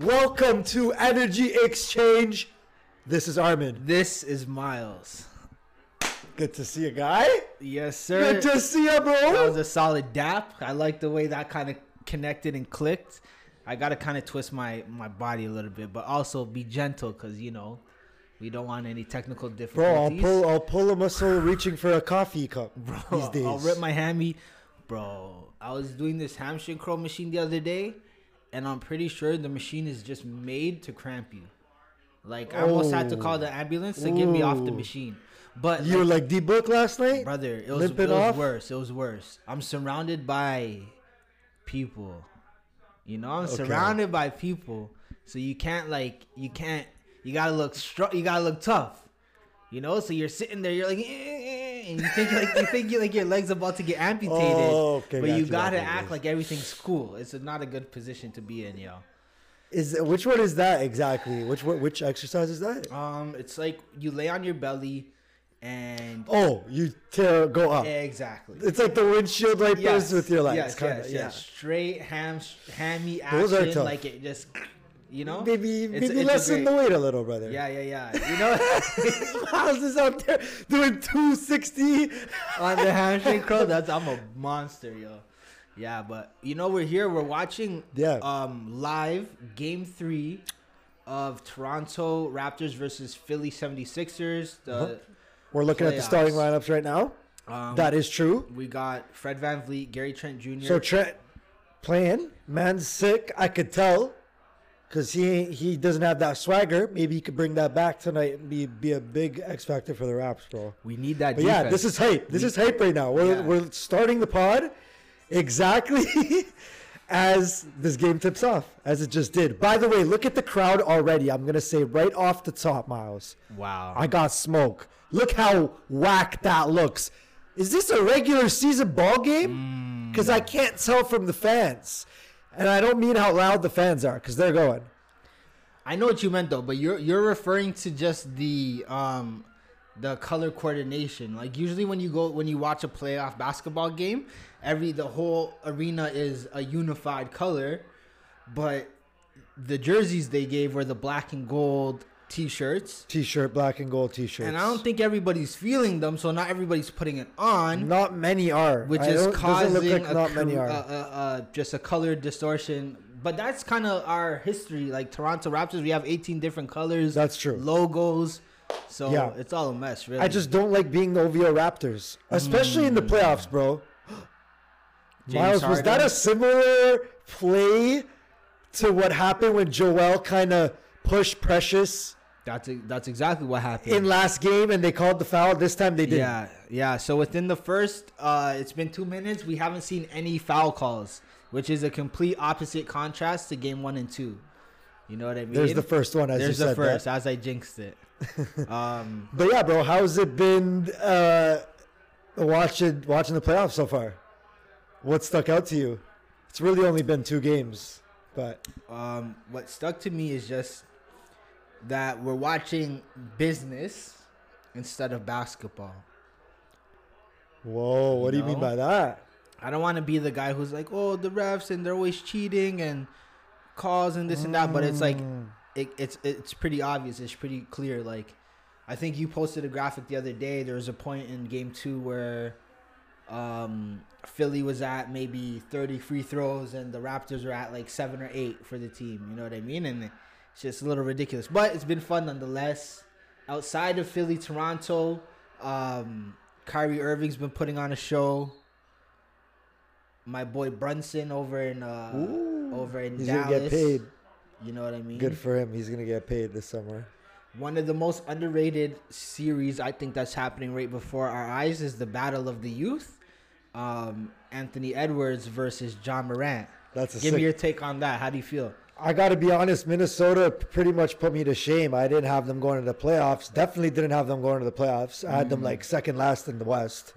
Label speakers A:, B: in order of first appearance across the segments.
A: Welcome to Energy Exchange. This is Armin.
B: This is Miles.
A: Good to see you, guy.
B: Yes, sir.
A: Good to see you, bro.
B: that was a solid dap. I like the way that kind of connected and clicked. I gotta kind of twist my my body a little bit, but also be gentle because you know we don't want any technical
A: differences.
B: Bro.
A: I'll pull. I'll pull a muscle reaching for a coffee cup
B: Bro,
A: these days.
B: I'll rip my hammy. Bro, I was doing this hamstring curl machine the other day, and I'm pretty sure the machine is just made to cramp you. Like I almost had to call the ambulance to get me off the machine. But
A: you were
B: like,
A: like D-book last night.
B: brother, it was, it was
A: off?
B: worse. It was worse. I'm surrounded by people. You know, I'm
A: Okay.
B: surrounded by people, so you can't like you can't. You gotta look strong. You gotta look tough. You know, so you're sitting there, you're like, "Eh," and you think like you think you like your legs about to get amputated,
A: Oh, okay,
B: but
A: got
B: you gotta
A: got
B: act like everything's cool. It's not a good position to be in, yo.
A: Is which one is that exactly? Which which exercise is that?
B: Um, it's like you lay on your belly, and
A: Oh, you tear go up.
B: exactly.
A: It's like the windshield wipers with your legs,
B: Yes,
A: kind
B: yes, yes. Straight ham, hammy
A: Those are
B: action,
A: tough.
B: like it just, you know.
A: Maybe
B: It's-
A: maybe
B: it's a
A: lessen the weight a little, brother.
B: Yeah, yeah, yeah. You know,
A: Miles is out there doing 260.
B: on the hamstring curl, that's I'm a monster, yo. Yeah, but you know we're here. We're watching
A: Yeah.
B: um live game three of Toronto Raptors versus Philly 76ers. The
A: Uh-huh. We're looking at the starting lineups right now.
B: um,
A: that is true.
B: we got Fred VanVleet, Gary Trent Jr.
A: So Trent playing, man's sick. I could tell because he he doesn't have that swagger. Maybe he could bring that back tonight and be be a big X factor for the Raps, bro.
B: we need that.
A: But
B: defense.
A: yeah, this is hype. This is hype right now. We're
B: Yeah.
A: we're starting the pod exactly as this game tips off, as it just did. By the way, look at the crowd already. I'm gonna say right off the top, Miles.
B: wow.
A: I got smoke. Look how whack that looks. Is this a regular season ball game? Mm. Because I can't tell from the fans, and I don't mean how loud the fans are, because they're going.
B: I know what you meant though, but you're you're referring to just the um the color coordination. Like usually when you go when you watch a playoff basketball game, every the whole arena is a unified color, but the jerseys they gave were the black and gold t-shirts.
A: T-shirt, black and gold T-shirts.
B: And I don't think everybody's feeling them, so not everybody's putting it on,
A: Not many are.
B: which
A: I
B: is causing
A: like
B: a,
A: not many are.
B: uh, uh, uh, just a color distortion. But that's kind of our history. Like Toronto Raptors, we have 18 different colors.
A: That's true.
B: logos. So
A: Yeah.
B: it's all a mess, really.
A: I just don't like being the OVO Raptors, especially in the playoffs, bro. Miles, was that a similar play to what happened when Joel kind of pushed Precious
B: that's that's exactly what happened.
A: in last game and they called the foul? This time they didn't.
B: yeah, yeah. So within the first, uh, it's been two minutes. We haven't seen any foul calls, which is a complete opposite contrast to game one and two. You know what I mean?
A: There's the first one, as
B: There's the first,
A: That.
B: as I jinxed it. um,
A: But yeah, bro, how's it been uh, watching watching the playoffs so far? What stuck out to you? It's really only been two games, but
B: um, what stuck to me is just that we're watching business instead of basketball.
A: whoa, what do you mean by that?
B: I don't want to be the guy who's like, oh, the refs and they're always cheating and calls and this and that. But it's like,
A: Mm.
B: it, it's it's pretty obvious. It's pretty clear. Like, I think you posted a graphic the other day. There was a point in game two where um, Philly was at maybe 30 free throws and the Raptors were at like seven or eight for the team. You know what I mean? And it's just a little ridiculous. But it's been fun nonetheless. Outside of Philly, Toronto, um, Kyrie Irving's been putting on a show. My boy Brunson over in uh,
A: Ooh,
B: over in
A: He's
B: Dallas.
A: gonna get paid.
B: You know what I mean?
A: Good for him. He's gonna get paid this summer.
B: One of the most underrated series I think that's happening right before our eyes is the Battle of the Youth. Um, Anthony Edwards versus Ja Morant.
A: That's a
B: Give
A: sick.
B: me your take on that. How do you feel?
A: I got to be honest. Minnesota pretty much put me to shame. I didn't have them going to the playoffs. Definitely didn't have them going to the playoffs. I had them like second last in the West.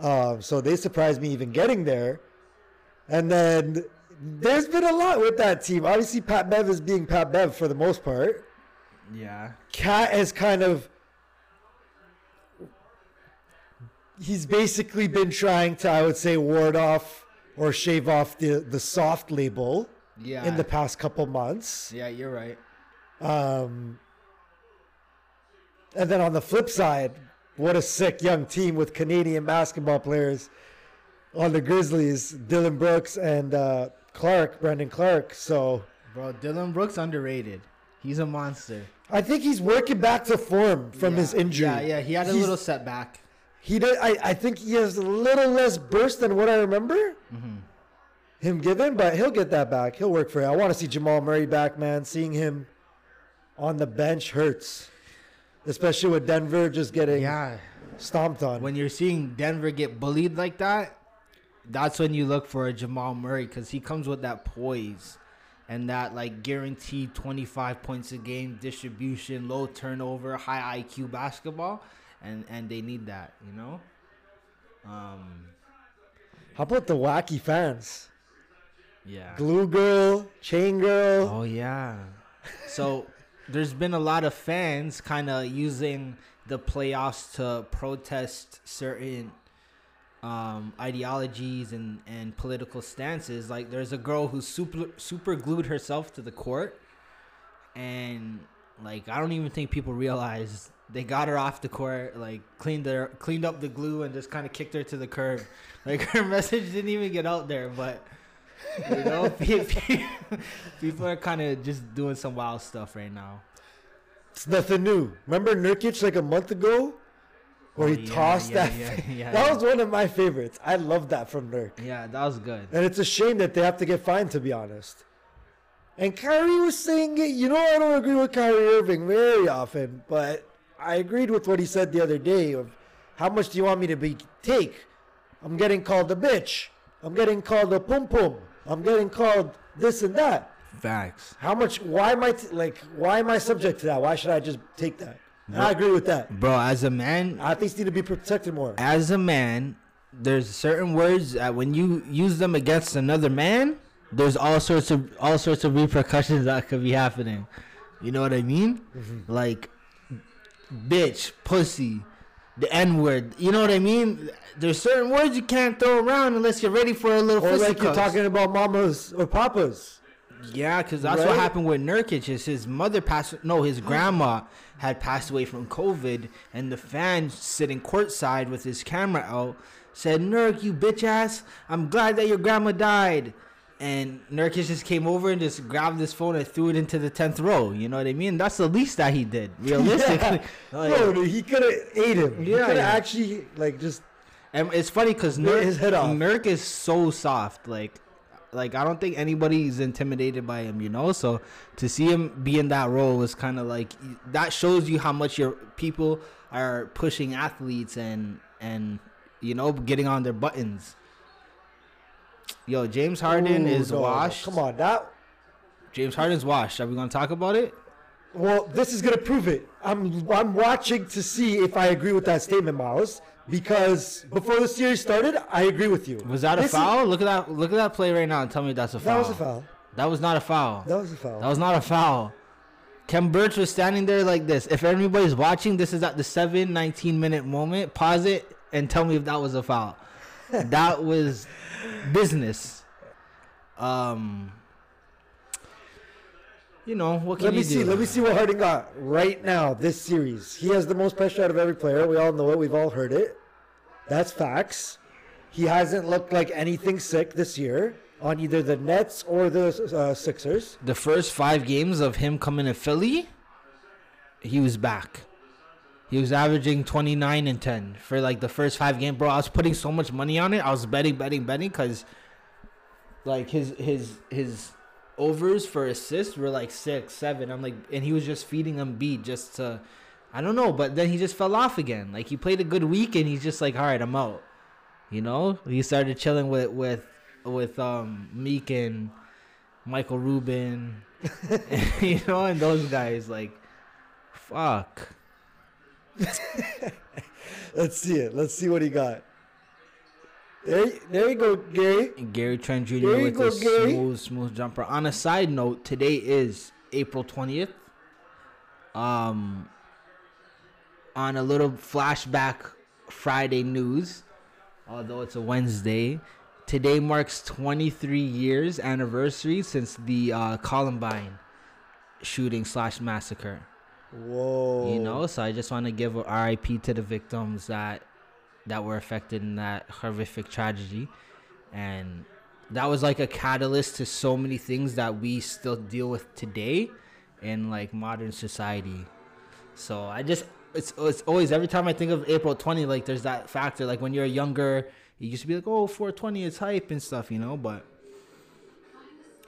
A: Um, so they surprised me even getting there. And then there's been a lot with that team. Obviously, Pat Bev is being Pat Bev for the most part.
B: Yeah.
A: KAT has kind of. He's basically been trying to, I would say, ward off or shave off the, the soft label
B: Yeah.
A: in the past couple months.
B: yeah, you're right.
A: Um, and then on the flip side, what a sick young team with Canadian basketball players on the Grizzlies, Dillon Brooks and uh, Clark, Brandon Clarke. So
B: Bro, Dillon Brooks underrated. He's a monster.
A: I think he's working back to form from
B: Yeah,
A: his injury.
B: Yeah, yeah. He had a
A: He's-
B: little setback.
A: He did. I, I think he has a little less burst than what I remember
B: Mm-hmm.
A: Him giving, but he'll get that back. He'll work for it. I want to see Jamal Murray back, man. Seeing him on the bench hurts, especially with Denver just getting
B: Yeah.
A: stomped on.
B: When you're seeing Denver get bullied like that, that's when you look for a Jamal Murray because he comes with that poise and that like guaranteed 25 points a game distribution, low turnover, high IQ basketball, and and they need that, you know. Um,
A: How about the wacky fans?
B: Yeah.
A: Glue girl, chain girl.
B: Oh yeah. So there's been a lot of fans kind of using the playoffs to protest certain um, ideologies and, and political stances. Like there's a girl who super super glued herself to the court, and like I don't even think people realize they got her off the court, like cleaned her cleaned up the glue and just kind of kicked her to the curb. Like her message didn't even get out there, but you know, pe- pe- people are kind of just doing some wild stuff right now.
A: It's nothing new. Remember Nurkic like a month ago, where
B: Oh,
A: he
B: yeah,
A: tossed
B: yeah,
A: that.
B: yeah,
A: that was one of my favorites. I love that from Nurk.
B: Yeah, that was good.
A: And it's a shame that they have to get fined, to be honest. And Kyrie was saying it. You know, I don't agree with Kyrie Irving very often, but I agreed with what he said the other day of how much do you want me to be take? I'm getting called a bitch. I'm getting called a pum pum. I'm getting called this and that.
B: Facts.
A: How much? Why am I t- like? Why am I subject to that? Why should I just take that? And I agree with that.
B: Bro, as a man, I
A: Athletes need to be protected more.
B: as a man, there's certain words that when you use them against another man, there's all sorts of all sorts of repercussions that could be happening. You know what I mean? Mm-hmm. Like bitch, pussy, the N word. You know what I mean? There's certain words you can't throw around unless you're ready for a little
A: Or like you're talking about mamas or papas.
B: Yeah, because that's what happened with Nurkic. Is his mother passed? No, his grandma had passed away from COVID, and the fan sitting courtside with his camera out said, "Nurk, you bitch ass! I'm glad that your grandma died." And Nurkic just came over and just grabbed his phone and threw it into the tenth row. You know what I mean? That's the least that he did, realistically. Like,
A: Bro, dude, he could have ate him. he
B: Yeah,
A: could have
B: yeah.
A: actually like just
B: And it's funny because Nurk,
A: his head off.
B: Nurk is so soft. Like, like I don't think anybody's intimidated by him. You know, so to see him be in that role was kind of like that shows you how much your people are pushing athletes and and you know getting on their buttons. Yo, James Harden
A: Ooh,
B: is
A: no,
B: washed.
A: Come on, that.
B: James Harden's washed. Are we gonna talk about it?
A: Well, this is gonna prove it. I'm I'm watching to see if I agree with that statement, Miles. Because before the series started, I agree with you.
B: Was that a
A: This is-
B: foul? Look at that! Look at that play right now and tell me that's a foul.
A: That was a foul.
B: That was not a foul.
A: That was a foul.
B: That was not a foul. Khem Birch was standing there like this. If anybody's watching, this is at the 7 19 minute moment. Pause it and tell me if that was a foul. That was business. Um, you know what can
A: let me see.
B: do?
A: Let me see what Harden got right now. This series, he has the most pressure out of every player. We all know it. We've all heard it. That's facts. He hasn't looked like anything sick this year on either the Nets or the uh, Sixers.
B: The first five games of him coming to Philly, he was back. He was averaging 29 and 10 for like the first five games. Bro, I was putting so much money on it. I was betting, betting, betting because like his his his overs for assists were like six, seven. I'm like, and he was just feeding them beat just to, I don't know. But then he just fell off again. Like he played a good week and he's just like, all right, I'm out. You know, he started chilling with with with um Meek and Michael Rubin, you know, and those guys like, fuck.
A: Let's see it. Let's see what he got. There, there you go, Gary.
B: Gary Trent Jr.
A: There
B: with
A: go,
B: a
A: Gary.
B: smooth, smooth jumper. On a side note, today is April twentieth. Um, on a little flashback Friday news, although it's a Wednesday, today marks 23 years anniversary since the uh, Columbine shooting slash massacre.
A: Whoa.
B: You know, so I just want to give a RIP to the victims that that were affected in that horrific tragedy, and that was like a catalyst to so many things that we still deal with today in like modern society. So I just it's it's always every time I think of April 20, like there's that factor. Like when you're younger, you used to be like, oh, 420, it's hype and stuff, you know. But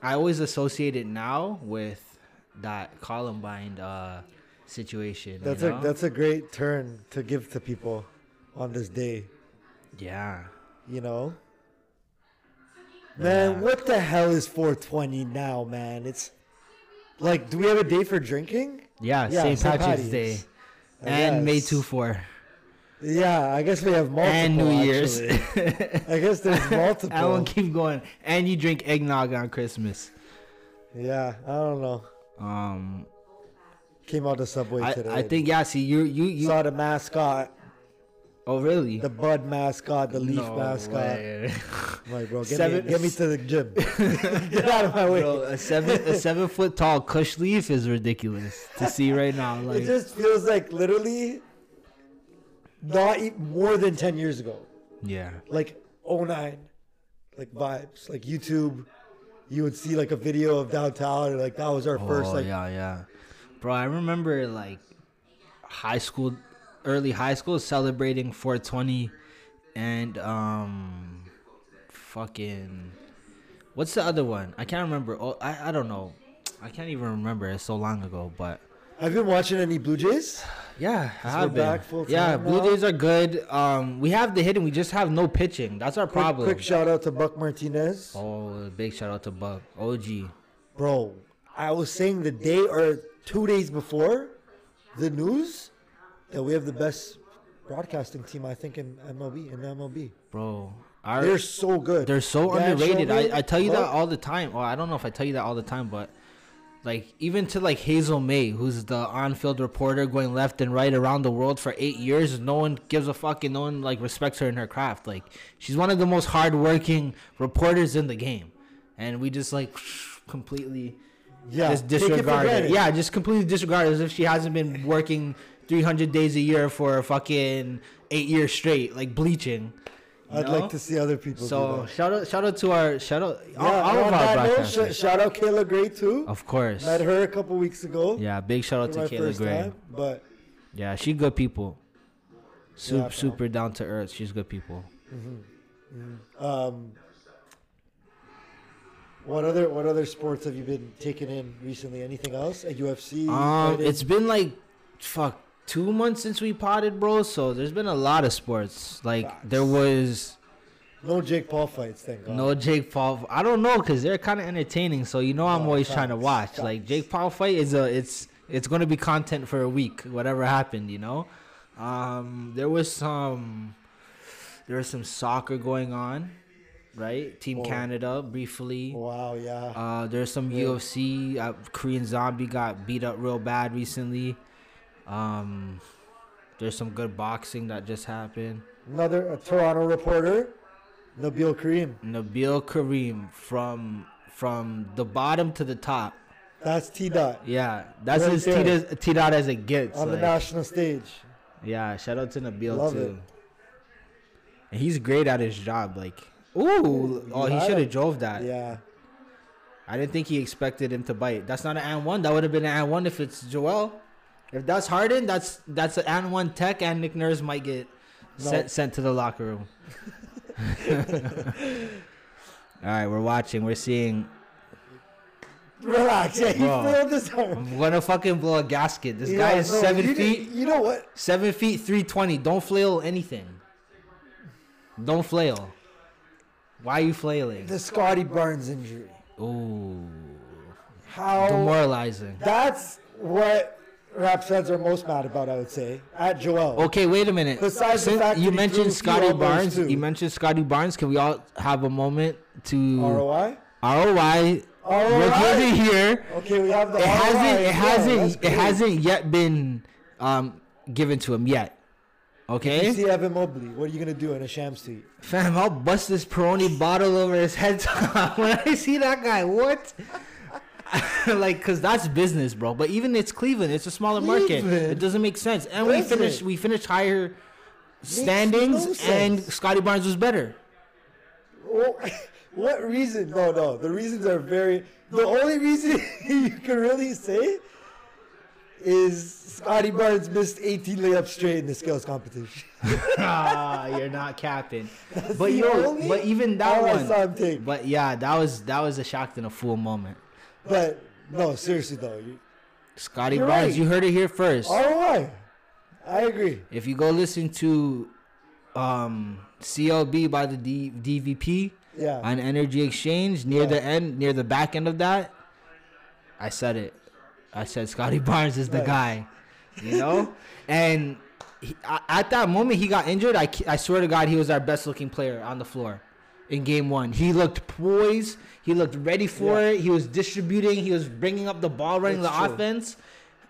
B: I always associate it now with that Columbine uh, situation.
A: That's
B: you
A: a that's a great turn to give to people on this day.
B: yeah.
A: You know. Man,
B: Yeah.
A: what the hell is 420 now, man? It's like, do we have a day for drinking?
B: Yeah,
A: Yeah,
B: St.
A: St.
B: Patrick's Day.
A: I
B: And May
A: guess.
B: 2 4.
A: Yeah, I guess we have multiple.
B: And New Year's.
A: I guess there's multiple.
B: I won't keep going. And you drink eggnog on Christmas.
A: Yeah, I don't know.
B: Um,
A: Came out the subway
B: I,
A: today.
B: I think yeah. See you you you.
A: saw the mascot,
B: oh really?
A: the Bud mascot, the Leaf
B: No
A: mascot.
B: way.
A: Like, bro, get
B: Seven-
A: me, get me to the gym. get out of my way.
B: Bro, a seven a seven foot tall Kush leaf is ridiculous to see right now.
A: it
B: Like
A: just feels like literally not more than 10 years ago.
B: yeah,
A: Like 09, like vibes, like YouTube. You would see like a video of downtown, and like that was our oh, first
B: oh
A: like
B: yeah yeah, bro. I remember like high school, early high school celebrating 420, and um, fucking, what's the other one? I can't remember. Oh, I I don't know. I can't even remember. It's so long ago, but.
A: I've been watching any Blue Jays.
B: Yeah, I have been. yeah, Blue
A: now?
B: Jays are good. Um, we have the hitting, we just have no pitching. That's our
A: Quick,
B: problem.
A: quick shout out to Buck Martinez.
B: oh, big shout out to Buck, OG.
A: Bro, I was saying the day or two days before the news that we have the best broadcasting team, I think, in MLB. In MLB,
B: Bro, our,
A: they're so good.
B: they're
A: so
B: underrated. I, I tell you that all the time. Well, I don't know if I tell you that all the time, but like even to like Hazel Mae, who's the on-field reporter going left and right around the world for eight years, no one gives a fuck and no one like respects her in her craft. Like she's one of the most hardworking reporters in the game, and we just like completely
A: Yeah,
B: just
A: it
B: disregard it. Yeah, just completely disregard it as if she hasn't been working 300 days a year for fucking eight years straight, like bleaching.
A: I'd
B: know?
A: like to see other people
B: So shout out, shout out to our shout out
A: Yeah,
B: all, all of our broadcasters.
A: sh- shout out Kayla Grey too.
B: of course.
A: Met her a couple weeks ago.
B: Yeah, big shout out to Kayla Grey.
A: time, but
B: Yeah, she good people. Super,
A: Yeah,
B: super down to earth. She's good people.
A: um, what other what other sports have you been taking in recently? Anything else? A UFC?
B: Um,
A: fighting?
B: it's been like fuck two months since we potted, bro. So there's been a lot of sports. Like
A: Facts.
B: there was
A: no Jake Paul fights. Thank God.
B: no Jake Paul. I don't know because they're kind of entertaining. So you know I'm
A: Oh,
B: always trying to watch. Like. Jake Paul fight is a it's it's gonna be content for a week. Whatever happened, you know. Um, there was some there was some soccer going on, right? Team
A: Oh.
B: Canada briefly.
A: Wow. Yeah.
B: Uh, there's some
A: Yeah.
B: UFC. Uh, Korean Zombie got beat up real bad recently. Um, there's some good boxing that just happened.
A: Another a Toronto reporter, Nabil Karim.
B: Nabil Karim from from the bottom to the top.
A: That's T Dot
B: Yeah, that's
A: Right
B: as
A: there.
B: T dot as it gets.
A: on the national stage.
B: yeah, shout out to Nabil
A: Love
B: too.
A: it.
B: And he's great at his job. Like, ooh, oh, he should have drove that.
A: Yeah.
B: I didn't think he expected him to bite. That's not an and one. That would have been an and one if it's Joel. If that's Harden, that's that's an and one tech, and Nick Nurse might get
A: No.
B: sent sent to the locker room. All right, we're watching. We're seeing.
A: Relax. Yeah, he
B: Bro.
A: filled his arm.
B: I'm gonna fucking blow a gasket. This
A: Yeah,
B: guy is
A: bro,
B: seven
A: you
B: feet.
A: You know what?
B: Seven feet three twenty. Don't flail anything. Don't flail. Why are you flailing?
A: The Scotty Barnes injury.
B: Ooh,
A: How?
B: demoralizing.
A: That's what Raps fans are most mad about. I would say at Joel.
B: Okay, wait a minute.
A: Besides the
B: Since
A: fact
B: you
A: that he threw a
B: mentioned Scotty Barnes.
A: too.
B: You mentioned Scotty Barnes. Can we all have a moment to
A: ROY.
B: ROY? We're
A: ROY.
B: giving here.
A: Okay, we have the
B: It
A: ROY
B: hasn't. It
A: well.
B: hasn't. It hasn't yet been um, given to him yet.
A: You
B: Okay,
A: see Evan Mobley. What are you gonna do in a sham suit?
B: fam, I'll bust this Peroni bottle over his head top when I see that guy. What? like, cause that's business, bro. But even it's Cleveland. It's a smaller market.
A: Cleveland?
B: It doesn't make sense. And we finished. We finished higher standings,
A: no
B: and. Scotty Barnes was better.
A: Well, what reason? No, no. The reasons are very. The only reason you can really say is Scotty Barnes missed 18 layups straight in the skills competition.
B: ah, you're not capping. but
A: the
B: yo, but even that one. But yeah, that was that was a shocked and a fool moment.
A: But no, seriously though,
B: Scotty Barnes,
A: right.
B: you heard it here first.
A: ROY. I agree.
B: If you go listen to um, CLB by the D- DVP
A: Yeah.
B: on Energy Exchange near
A: Yeah.
B: the end, near the back end of that, I said it. I said Scotty Barnes is the
A: Right.
B: guy, you know. and he, at that moment, he got injured. I, I swear to God, he was our best looking player on the floor in game one. He looked poised. He looked ready for
A: Yeah.
B: it. He was distributing. He was bringing up the ball, running
A: That's
B: the
A: true.
B: offense,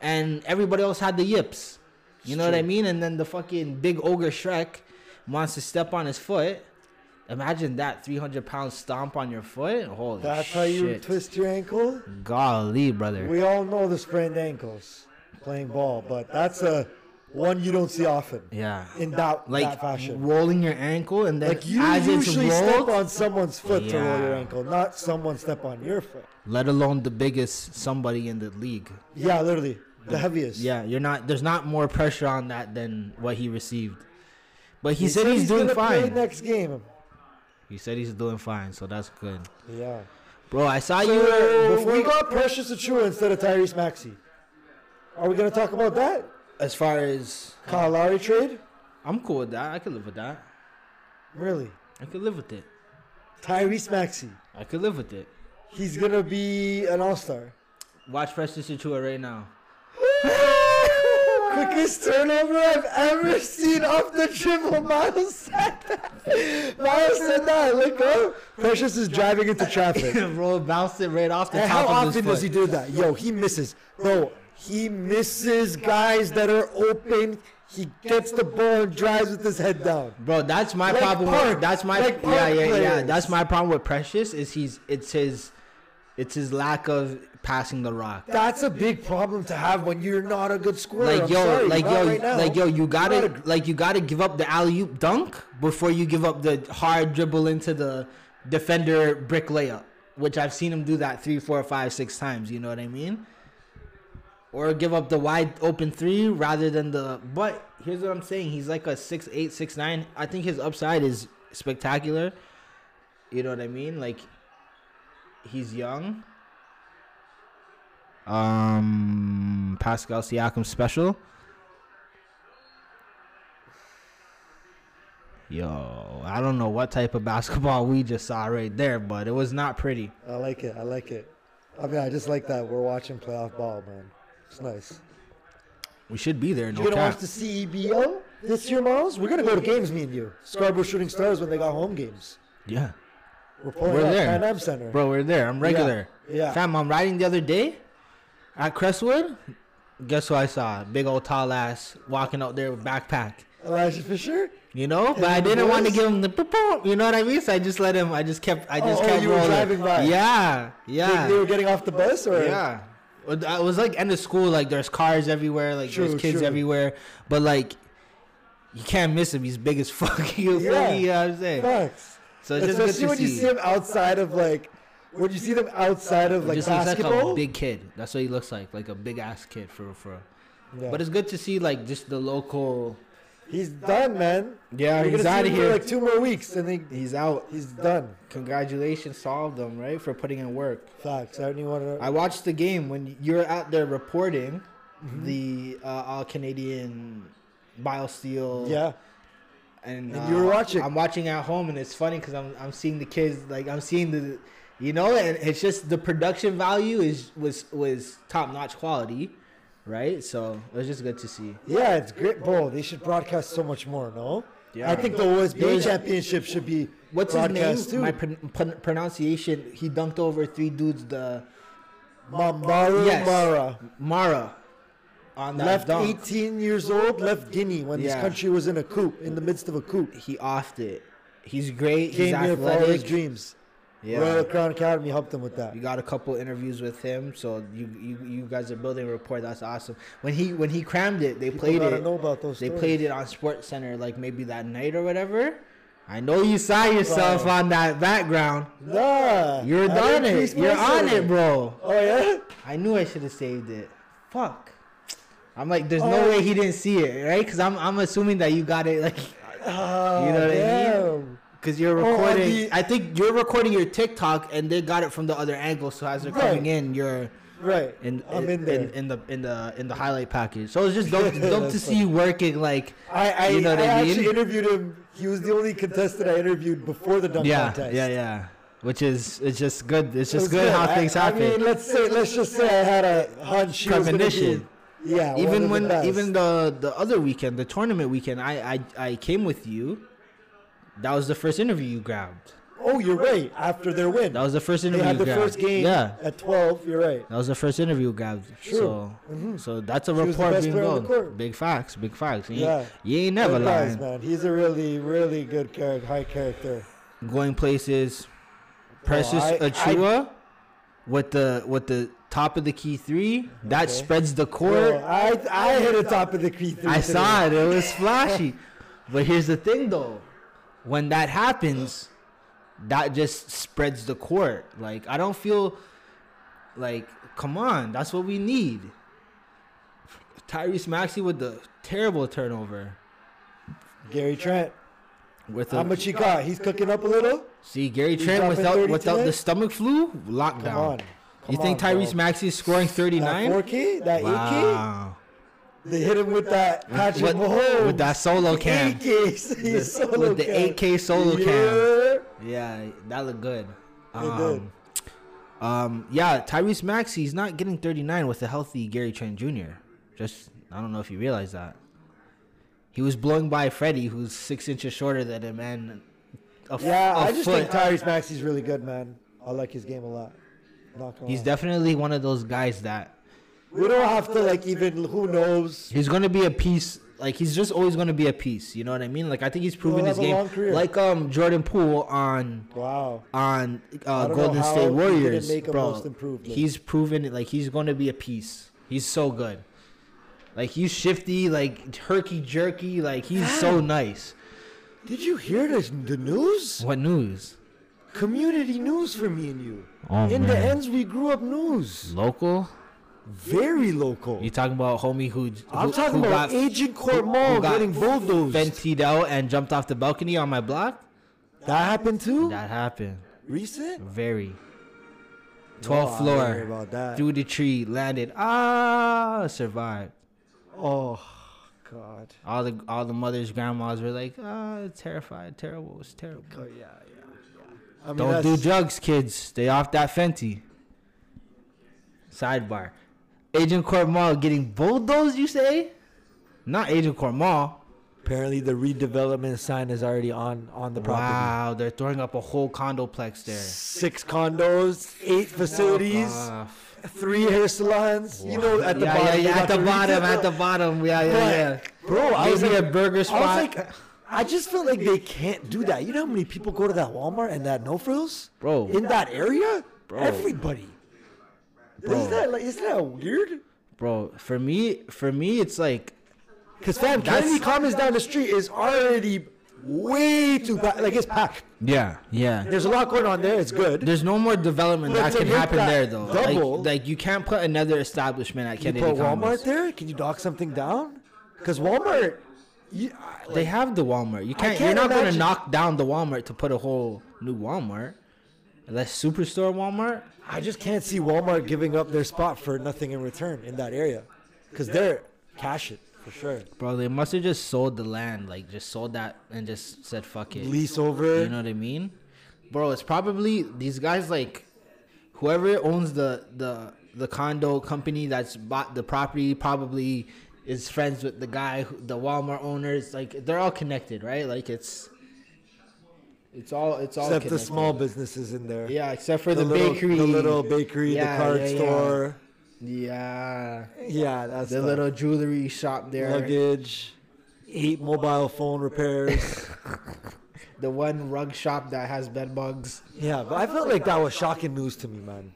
B: and everybody else had the yips. You
A: It's
B: know what I mean? And then the fucking big ogre Shrek wants to step on his foot. Imagine that 300 pound stomp on your foot. Holy
A: That's
B: shit.
A: how you twist your ankle.
B: Golly, brother.
A: We all know the sprained ankles playing ball, but that's a one you don't see often
B: yeah.
A: in that,
B: Like
A: that fashion.
B: rolling your ankle and then
A: Like you
B: as it's
A: usually step on someone's foot to roll your ankle, not someone step on your foot.
B: let alone the biggest somebody in the league.
A: Yeah, literally the heaviest.
B: Yeah, you're not. There's not more pressure on that than what he received. But he,
A: He
B: said, he's, doing
A: gonna play
B: fine.
A: next game.
B: He said he's doing fine, so that's good.
A: Yeah.
B: Bro, I saw
A: So
B: you were before
A: we got Precious Achiuwa instead of Tyrese Maxey. Are we gonna talk about that?
B: as far as
A: Kyle Lowry trade?
B: I'm cool with that. I could live with that.
A: Really?
B: I could live with it.
A: Tyrese Maxey.
B: I could live with it.
A: He's gonna be an all star.
B: Watch Precious Achiuwa right now.
A: Quickest turnover I've ever seen off the dribble. Miles said that. Miles said that. Look up. Precious is driving into traffic.
B: Bro, bounced it right off the
A: And
B: top
A: how
B: of
A: often does he do that? Yo, he misses. Bro, he misses guys that are open. He gets the ball and drives with his head down.
B: Bro, that's my
A: Like
B: problem.
A: Park-
B: with, that's my
A: like
B: yeah yeah yeah. That's my problem with Precious is he's it's his it's his lack of passing the rock.
A: That's a big problem to have when you're not a good scorer.
B: Like
A: I'm
B: yo,
A: sorry,
B: like yo,
A: right
B: like yo, you gotta
A: a-
B: like you gotta give up the alley oop dunk before you give up the hard dribble into the defender brick layup, which I've seen him do that three, four, five, six times. You know what I mean? Or give up the wide open three rather than the. But here's what I'm saying: he's like a six eight, six nine. I think his upside is spectacular. You know what I mean? Like he's young. Um, Pascal Siakam special. Yo, I don't know what type of basketball we just saw right there, but it was not pretty.
A: I like it. I like it. I mean, I just like that we're watching playoff ball, man. It's nice.
B: We should be there, no
A: you gonna
B: cap.
A: watch the CEBL this year, Miles? We're gonna go to games, me and you. Scarborough Shooting Stars when they got home games.
B: Yeah,
A: We're pulling
B: We're there.
A: Pan Am Center.
B: bro, we're there. I'm regular.
A: Yeah.
B: Fam, I'm riding the other day at Crestwood. Guess who I saw? Big old tall ass walking out there with backpack.
A: Elijah Fisher.
B: You know, but I didn't want to give him the boop, you know what I mean. So I just let him. I just kept. I just
A: Oh, oh,
B: kept
A: you were driving by.
B: Yeah, yeah.
A: They, they were getting off the bus, or
B: Yeah. It it was like end of school, like there's cars everywhere, like
A: True,
B: there's kids
A: true.
B: everywhere. But like you can't miss him. He's big as fuck. you
A: Yeah.
B: know what I'm saying?
A: Facts.
B: So it's just good
A: Especially
B: to
A: when
B: see.
A: you see him outside of like, when you see them outside of like
B: just looks like
A: basketball.
B: a big kid. That's what he looks like, like a big ass kid for for.
A: Yeah.
B: But it's good to see like just the local.
A: he's done, man.
B: Yeah,
A: You're
B: he's out of
A: him for
B: here.
A: like two more weeks, and then
B: he's out.
A: he's done.
B: Congratulations to all of them, right, for putting in work.
A: Facts. I don't even want to.
B: I watched the game when you're out there reporting
A: Mm-hmm.
B: the uh, All Canadian BioSteel.
A: yeah.
B: And,
A: And you were
B: uh,
A: watching.
B: I'm watching at home, and it's funny because I'm I'm seeing the kids like I'm seeing the, you know, and it's just the production value is was was top notch quality, right? So it was just good to see.
A: Yeah, it's great, bro. They should broadcast so much more. No.
B: Yeah.
A: I think the OSBA
B: There's-
A: championship should be
B: What's his name?
A: too.
B: My pron- pron- pronunciation. He dunked over three dudes. The
A: Mamaru
B: Yes.
A: Mara.
B: Mara. On that
A: left
B: dunk.
A: 18 years old, left Guinea when this
B: Yeah.
A: country was in a coup, in the midst of a coup.
B: He offed it. He's great.
A: Came
B: He's
A: here for all his
B: athletic.
A: dreams.
B: Yeah.
A: Royal Crown Academy helped him with that.
B: We got a couple interviews with him, so you you, you guys are building a rapport. That's awesome. When he when he crammed it, they played
A: gotta
B: it.
A: know about those
B: They
A: stories.
B: played it on Sports Center like maybe that night or whatever. I know you saw yourself
A: Right.
B: on that background.
A: Nah,
B: You're
A: I didn't
B: it. You're on
A: salary.
B: it, bro.
A: Oh yeah.
B: I knew I should have saved it. Fuck. I'm like, there's no
A: Oh.
B: way he didn't see it, right? Because I'm I'm assuming that you got it like
A: Oh,
B: You know what I mean?
A: Oh,
B: because you're
A: Oh,
B: recording.
A: the-
B: I think you're recording your TikTok, and they got it from the other angle. So as they're coming in, you're
A: Right.
B: in
A: I'm in there.
B: in, the in the in the highlight package. So it's just dope, dope to
A: That's
B: see you working. Like
A: I, I,
B: You know what
A: I
B: I mean?
A: actually interviewed him. He was the only contestant I interviewed before the dunk
B: yeah,
A: contest.
B: yeah, yeah. yeah Which is it's just good. It's just
A: was
B: good, how
A: I-
B: things
A: I, mean, let's say, let's just say I had a hunch.
B: Premonition.
A: Yeah.
B: even when
A: the
B: even the the other weekend, the tournament weekend, I I I came with you. That was the first interview you grabbed.
A: Oh, you're right. After their win,
B: That was the first interview.
A: they had
B: you
A: the
B: grabbed.
A: first game
B: Yeah.
A: at 12. You're right.
B: That was the first interview you grabbed.
A: True.
B: So,
A: Mhm.
B: so that's a
A: He
B: report being going. Big facts, big facts. You,
A: Yeah.
B: you ain't never
A: Good guys,
B: lying.
A: man. He's a really, really good character, high character.
B: Going places. Precious
A: I- I-
B: Achiuwa with the with the top of the key three. That
A: Okay.
B: spreads the court.
A: I I hit a top of the key three.
B: I
A: today.
B: saw it. It was flashy. but here's the thing, though. When that happens, that just spreads the court. Like I don't feel like, come on, that's what we need. Tyrese Maxey with the terrible turnover.
A: Gary Trent.
B: With
A: How much he got? He's cooking up a little.
B: see Gary Trent without without the stomach flu
A: Come
B: lockdown.
A: On.
B: you think
A: on,
B: Tyrese
A: bro.
B: Maxey is scoring
A: That
B: 39?
A: 4K, that 8K,
B: Wow.
A: they hit him with that Patrick
B: With,
A: Mahomes.
B: with that solo cam.
A: 8K,
B: The-
A: solo
B: with the
A: cam.
B: 8K solo cam.
A: Yeah.
B: Yeah, that looked good. Um, um, yeah, Tyrese Maxey he's not getting 39 with a healthy Gary Trent Jr. Just I don't know if you realize that. He was blowing by Freddie, who's six inches shorter than him, and a,
A: Yeah,
B: a
A: I just
B: foot.
A: think Tyrese Maxey's really good, man. I like his game a lot. Not gonna
B: he's definitely one of those guys that
A: We don't have to like even who knows.
B: he's gonna be a piece. Like he's just always gonna be a piece. You know what I mean? Like I think he's proven his game. Like um Jordan Poole on
A: Wow.
B: on uh, Golden State Warriors,
A: make
B: bro.
A: most improved, like-
B: He's proven it. Like he's going to be a piece. He's so good. Like he's shifty, like herky jerky. Like he's so nice.
A: Did you hear the, the news?
B: What news?
A: Community news for me and you.
B: Oh
A: In the ends, we grew up news.
B: local.
A: Very local.
B: You talking about homie who?
A: I'm talking
B: who
A: about
B: got Agincourt
A: Mall
B: got
A: getting bulldozed.
B: Ventied out and jumped off the balcony on my block.
A: that happened too?
B: That happened.
A: Recent?
B: Very.
A: No,
B: 12th
A: I
B: floor.
A: about that.
B: Through the tree, landed. Ah, survived.
A: Oh, God.
B: All the all the mothers, grandmas were like, ah, terrified, terrible, it's terrible.
A: Oh, yeah, yeah. I mean,
B: Don't do drugs, kids. Stay off that Fenty. Sidebar. Agincourt getting bulldozed, you say? Not Agincourt
A: Apparently, the redevelopment sign is already on on the property.
B: Wow, they're throwing up a whole condoplex there.
A: Six condos, eight facilities, three hair salons. You know, at the
B: yeah,
A: bottom.
B: yeah, yeah, at the
A: the
B: bottom,
A: retail-
B: at the bottom. Yeah, yeah,
A: But,
B: yeah.
A: Bro, I was like,
B: a burger spot.
A: I was like, I just feel like they can't do that. You know how many people go to that Walmart and that No Frills?
B: Bro.
A: In that area?
B: Bro.
A: Everybody.
B: Bro.
A: Isn't that like isn't that weird?
B: Bro, for me, for me, it's like
A: Because fam,
B: That's-
A: Kennedy Commons down the street is already way too packed. Like it's packed.
B: yeah, yeah.
A: There's a lot going on there. It's good.
B: There's no more development
A: But
B: that can happen
A: that
B: there though.
A: double-
B: like, like you can't put another establishment at
A: you
B: Kennedy
A: put Walmart
B: Commons.
A: there? Can you knock something down? Because Walmart, you, I-
B: They have the Walmart. You can't.
A: can't
B: you're not gonna knock down the Walmart to put a whole new Walmart. Unless Superstore Walmart.
A: I just can't see Walmart giving up their spot for nothing in return in that area. Because they're cash it for sure.
B: Bro, they must have just sold the land, like just sold that and just said fuck it.
A: Lease over.
B: You know what I mean? Bro, it's probably these guys like whoever owns the the the condo company that's bought the property probably is friends with the guy who, the Walmart owners like they're all connected, right? Like it's it's all it's all
A: except the small businesses in there.
B: Yeah, except for the,
A: little,
B: bakery.
A: the little bakery,
B: Yeah,
A: the card
B: yeah,
A: store.
B: Yeah.
A: Yeah, that's
B: The
A: tough.
B: little jewelry shop there.
A: luggage, eight mobile phone repairs.
B: The one rug shop that has bed bugs.
A: yeah, but I felt like that was shocking news to me, man.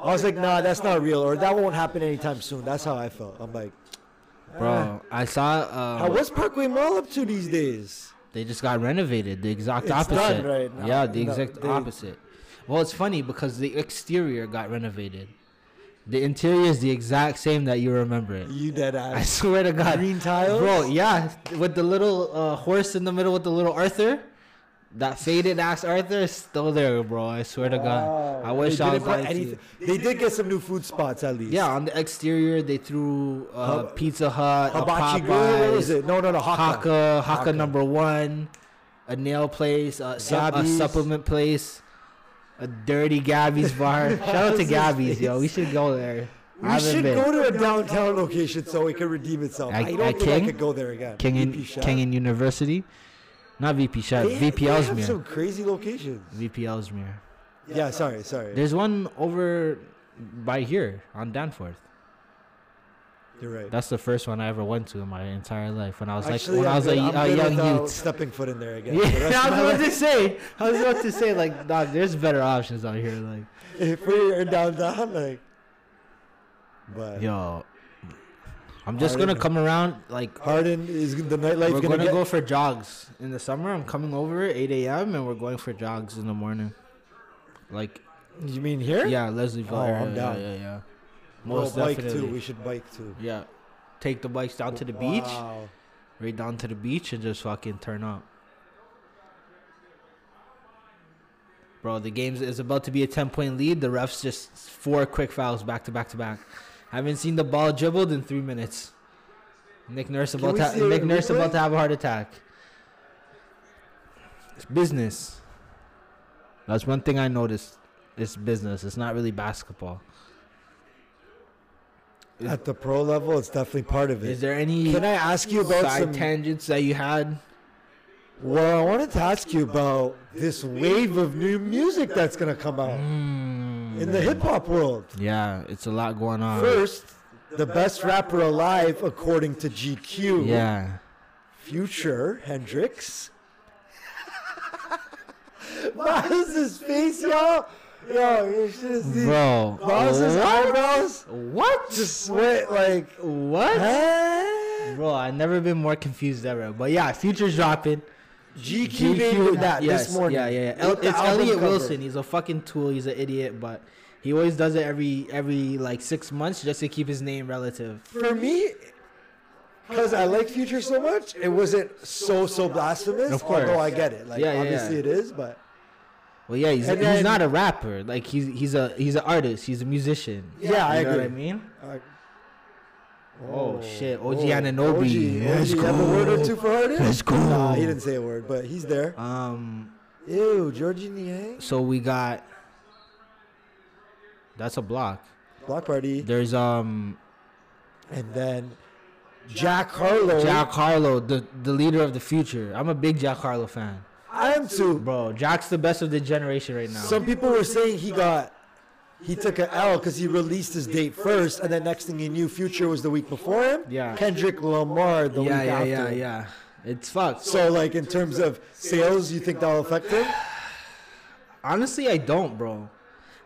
A: I was like, nah, that's not real, or that won't happen anytime soon. That's how I felt. I'm like,
B: Bro, I saw
A: how
B: um,
A: what's Parkway Mall up to these days?
B: they just got renovated. The exact
A: It's
B: opposite.
A: done right now.
B: Yeah, the
A: No,
B: exact
A: they-
B: opposite. Well, it's funny because the exterior got renovated. The interior is the exact same that you remember it.
A: You dead ass.
B: I swear to God.
A: Green tiles,
B: Bro, yeah, with the little uh, horse in the middle with the little Arthur, that faded ass Arthur is still there, bro. I swear to God. I wish
A: They
B: I was
A: put
B: like
A: anything. They did get some new food spots at least.
B: Yeah, on the exterior they threw uh,
A: Hab-
B: Pizza Hut, a
A: Hibachi Grill. What was it? No, no, no. Hakka.
B: Hakka, Hakka
A: Hakka.
B: number one, a nail place, a, su- a
A: Gabby's.
B: supplement place, a dirty Gabby's bar. Shout out to Gabby's, yo. We should go there. I
A: We
B: haven't
A: should
B: been.
A: go to a downtown location so it can redeem itself.
B: At-
A: I don't think
B: King?
A: I could go there again.
B: King
A: VP
B: in
A: Chef.
B: King in University, not VP
A: They-
B: VP
A: they have
B: Ellesmere,
A: some crazy locations.
B: VP Ellesmere.
A: Yeah, sorry, sorry.
B: There's one over by here on Danforth.
A: You're right.
B: That's the first one I ever went to in my entire life when I was
A: Actually,
B: like when
A: I'm
B: I was
A: good-
B: a,
A: I'm
B: a young
A: without
B: youth.
A: stepping foot in there again.
B: Yeah, I was about to say. I was about to say like, there's better options out here. Like,
A: if we're in downtown, like, but
B: yo, I'm just
A: Harden-
B: gonna come around. Like,
A: Harden is the nightlife
B: we're
A: gonna,
B: gonna
A: get.
B: go for jogs in the summer. I'm coming over at 8 a.m. and we're going for jogs in the morning. Like,
A: You mean here?
B: yeah, Leslieville.
A: Oh,
B: area,
A: I'm down.
B: Yeah, yeah, yeah.
A: We'll
B: Most
A: bike
B: definitely.
A: too. We should bike too.
B: Yeah, take the bikes down to the beach,
A: Wow.
B: right down to the beach, and just fucking turn up. Bro, the game is about to be a 10 point lead. The refs just four quick fouls back to back to back. Haven't seen the ball dribbled in three minutes. Nick Nurse about to,
A: see a
B: Nick Nurse about to have a heart attack. It's business. That's one thing I noticed. It's business. It's not really basketball.
A: At the pro level, it's definitely part of it.
B: Is there any
A: Can I ask you about
B: side
A: some?
B: tangents that you had?
A: well, I wanted to ask you about this wave of new music that's gonna come out
B: Mm.
A: In the hip hop world.
B: Yeah, it's a lot going on.
A: First, the best rapper alive according to GQ.
B: yeah.
A: Future Hendrix. Miles' his face, yo. Yo, you should see
B: Bro. What?
A: eyebrows
B: What?
A: just sweat like
B: What? Bro, I've never been more confused ever. But yeah, Future's dropping.
A: GQ named that
B: yes,
A: this morning.
B: Yeah, yeah, yeah. El- it's Elliot
A: cover.
B: Wilson. He's a fucking tool. He's an idiot, but he always does it every every like six months just to keep his name relative.
A: For me, because I like Future so much, it wasn't so so blasphemous.
B: Of course.
A: Although I get it, like
B: Yeah, yeah,
A: obviously
B: yeah.
A: it is, but
B: Well, yeah, he's
A: And
B: he's not a rapper. Like he's he's a he's an artist. He's a musician.
A: Yeah, I
B: you know what I
A: agree.
B: mean. Oh, shit, OG
A: oh,
B: Anunoby.
A: OG,
B: Let's
A: OG, you have a word or
B: go.
A: two for Harden?
B: Let's go.
A: Nah, he didn't say a word, but he's there.
B: Um.
A: Ew, Georgie Niang.
B: So we got. That's a block.
A: Block party.
B: There's um
A: And then Jack Harlow.
B: Jack Harlow, the the leader of the future. I'm a big Jack Harlow fan,
A: I am too.
B: bro. Jack's the best of the generation right now.
A: Some people were saying he got he took an L because he released his date first, and then next thing he knew, Future was the week before him.
B: Yeah.
A: Kendrick Lamar the
B: yeah,
A: week
B: yeah,
A: after.
B: yeah, yeah. yeah. It's fucked.
A: So like in terms of sales, you think that'll affect him?
B: Honestly, I don't, bro.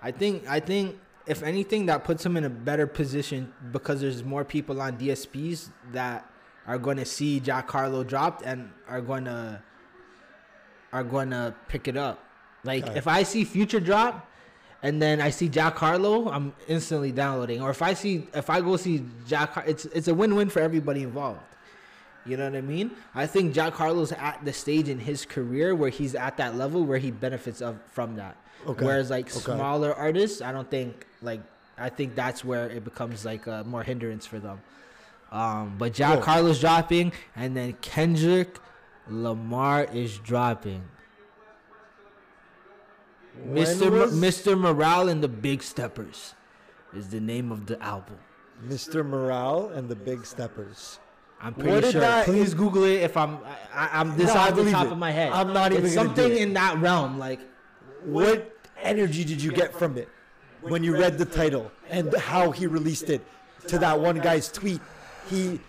B: I think I think if anything, that puts him in a better position because there's more people on DSPs that are going to see Jack Harlow dropped and are going to are going to pick it up. Like
A: Okay.
B: if I see Future drop and then I see Jack Harlow, I'm instantly downloading. Or if I see if I go see Jack, it's it's a win-win for everybody involved. You know what I mean? I think Jack Harlow's at the stage in his career where he's at that level where he benefits of from that.
A: Okay.
B: Whereas like
A: Okay.
B: smaller artists, I don't think like I think that's where it becomes like a more hindrance for them. Um, but Jack
A: Cool.
B: Harlow's dropping, and then Kendrick Lamar is dropping. Mr.
A: was-
B: Mr. Morale and the Big Steppers is the name of the album.
A: Mr. Morale and the Big Steppers.
B: I'm
A: What
B: pretty sure.
A: that-
B: Please Google it if I'm. I, I'm this
A: No,
B: off the top
A: it.
B: of my head.
A: I'm not even
B: It's something
A: it.
B: in that realm. Like
A: What energy did you get from it? when you read the title and how he released it to that one guy's tweet. He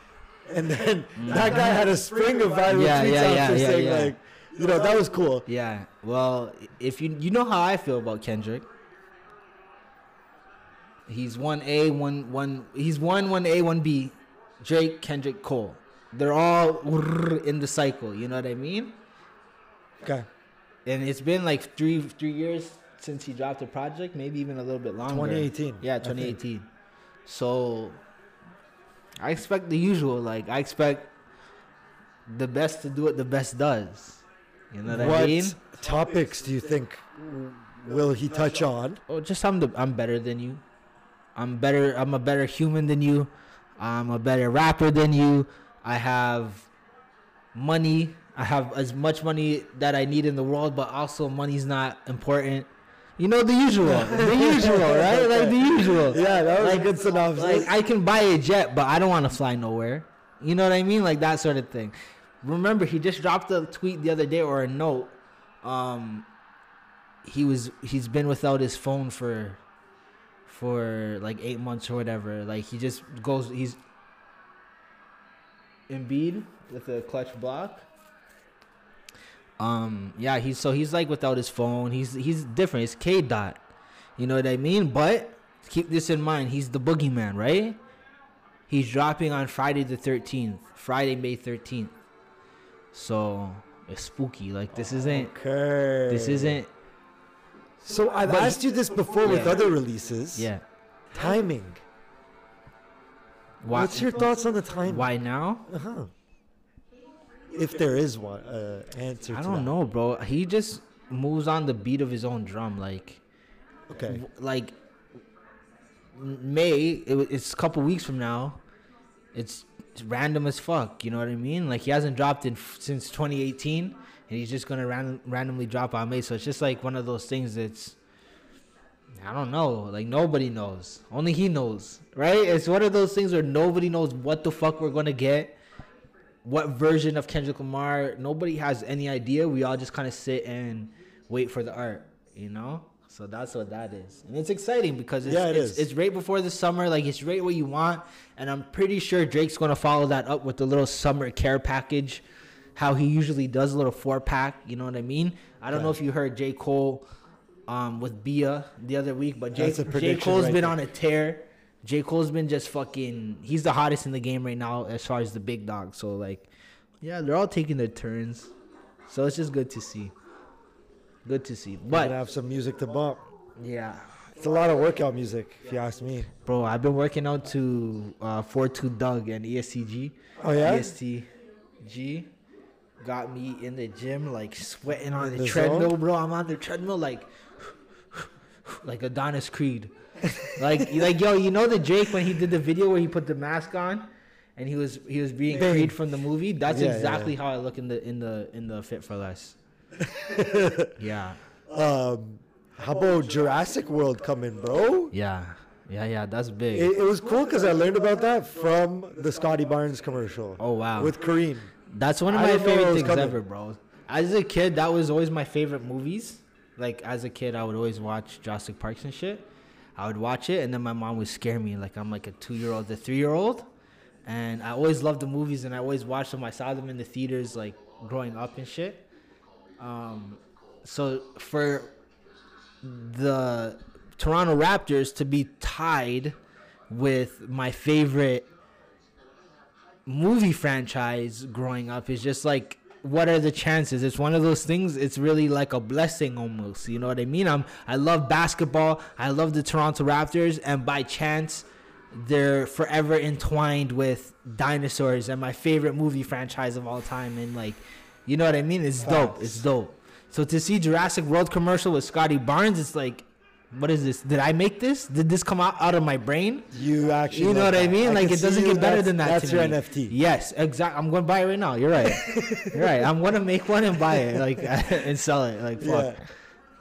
A: and then mm. that guy had a string of viral
B: Yeah,
A: tweets
B: yeah,
A: after
B: yeah,
A: saying like, you know, that was cool.
B: Yeah. Well, if you you know how I feel about Kendrick. He's one A, one one. He's one one A, one B. Drake, Kendrick, Cole. They're all in the cycle. You know what I mean?
A: Okay,
B: And it's been like three three years since he dropped a project, maybe even a little bit longer.
A: 2018,
B: Yeah,
A: I
B: 2018. So I expect the usual. Like I expect the best to do what the best does. You know what,
A: what
B: I mean?
A: topics do you think will he touch on?
B: Oh, just I'm the I'm better than you. I'm better. I'm a better human than you. I'm a better rapper than you. I have money. I have as much money that I need in the world, but also money's not important. You know the usual, the usual, right? Like the usual.
A: Yeah, that was
B: Like-
A: a good synopsis.
B: Like I can buy a jet, but I don't want to fly nowhere. You know what I mean? Like that sort of thing. Remember, he just dropped a tweet the other day or a note. Um, he was he's been without his phone for for like eight months or whatever. Like he just goes he's Embiid with a clutch block. Um yeah, he's so he's like without his phone. He's he's different. It's K dot. You know what I mean? But keep this in mind, he's the boogeyman, right? He's dropping on Friday the thirteenth. Friday, May thirteenth. So it's spooky. Like this isn't
A: okay.
B: this isn't
A: So I've
B: But-
A: asked you this before with other releases.
B: yeah.
A: Timing.
B: Why
A: What's your thoughts on the timing?
B: why now?
A: Uh-huh. If there is one uh, answer.
B: I
A: to
B: don't
A: that.
B: know, bro. He just moves on the beat of his own drum, like,
A: Okay.
B: w- like May. It, it's a couple weeks from now. It's, it's random as fuck. You know what I mean? Like he hasn't dropped in f- since 2018, and he's just gonna ran- randomly drop on May. So it's just like one of those things that's. I don't know. Like nobody knows. Only he knows, right? It's one of those things where nobody knows what the fuck we're gonna get what version of Kendrick Lamar. Nobody has any idea. We all just kind of sit and wait for the art, you know. So that's what that is, and it's exciting because it's
A: Yeah, it
B: it's,
A: is.
B: it's right before the summer. Like it's right what you want, and I'm pretty sure Drake's gonna follow that up with a little summer care package, how he usually does a little four pack. You know what I mean? I don't know if you heard J Cole. Um, with Bia the other week, but J, J Cole's
A: right
B: been
A: there.
B: on a tear. J. Cole's been just fucking. He's the hottest in the game right now as far as the big dog. So like, yeah, they're all taking their turns. So it's just good to see. Good to see.
A: But have some music to bump.
B: yeah,
A: It's a lot of workout music, if you ask me.
B: bro, I've been working out to uh, 42 Dugg and EST Gee.
A: Oh yeah.
B: EST Gee got me in the gym like sweating on the,
A: The
B: treadmill,
A: zone?
B: bro. I'm on the treadmill like like Adonis Creed. like like yo, you know the Drake when he did the video where he put the mask on and he was he was being. Creed from the movie. That's
A: Yeah, yeah,
B: exactly
A: yeah.
B: how I look in the in the in the Fit4Less. yeah.
A: Um, how about Jurassic World coming, bro?
B: Yeah. Yeah, yeah, that's big.
A: It, it was cool because I learned about that from the Scottie Barnes commercial.
B: Oh, wow.
A: With Kareem.
B: That's one of my
A: didn't know it
B: favorite things
A: coming.
B: ever, bro. As a kid, that was always my favorite movies. Like as a kid, I would always watch Jurassic Parks and shit. I would watch it, and then my mom would scare me. Like I'm like a two year old, a three year old, and I always loved the movies, and I always watched them. I saw them in the theaters, like growing up and shit. Um, so for the Toronto Raptors to be tied with my favorite movie franchise growing up is just like what are the chances? It's one of those things it's really like a blessing almost you know what i mean? I'm i love basketball i love the toronto raptors and by chance they're forever entwined with dinosaurs and my favorite movie franchise of all time and like you know what i mean it's dope it's dope so to see jurassic world commercial with scottie barnes it's like what is this did i make this did this come out, out of my brain
A: You actually.
B: you know what I
A: that.
B: mean? like it doesn't get better than that.
A: That's
B: to
A: your
B: me.
A: NFT.
B: Yes, exactly. I'm going to buy it right now. You're right. You're right. I'm gonna make one and buy it, like and sell it. Like fuck.
A: Yeah.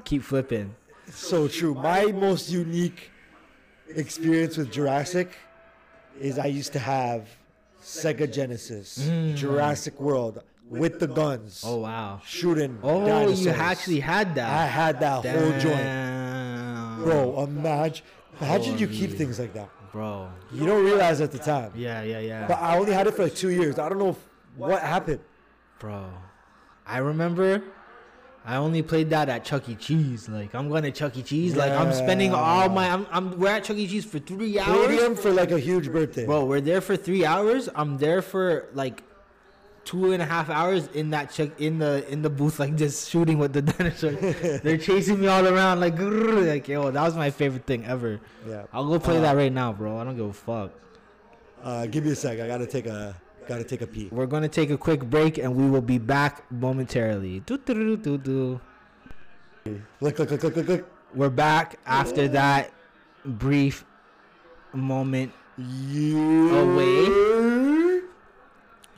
B: Keep flipping.
A: So true. My most unique experience with Jurassic is I used to have Sega Genesis,
B: Mm.
A: Jurassic World with the guns,
B: Oh wow.
A: shooting.
B: Oh,
A: dinosaurs.
B: you actually had that.
A: I had that whole joint. Bro, imagine, imagine you keep things like that.
B: bro.
A: You don't realize at the time.
B: Yeah, yeah, yeah.
A: But I only had it for like two years. I don't know if, what happened.
B: Bro, I remember I only played that at Chuck E. Cheese. Like I'm going to Chuck E. Cheese. Like I'm spending all my. I'm, I'm we're at Chuck E. Cheese for three hours.
A: Palladium for like a huge birthday.
B: Bro, we're there for three hours. I'm there for like two and a half hours in that check in the in the booth, like just shooting with the dinosaurs. They're chasing me all around, like like yo, that was my favorite thing ever.
A: Yeah.
B: I'll go play
A: Uh,
B: that right now, bro. I don't give a fuck.
A: Uh, give me a sec. I gotta take a gotta take a pee.
B: We're gonna take a quick break and we will be back momentarily. Do, do, do, do, do.
A: Look, look, look, look, look, look.
B: We're back after that brief moment.
A: You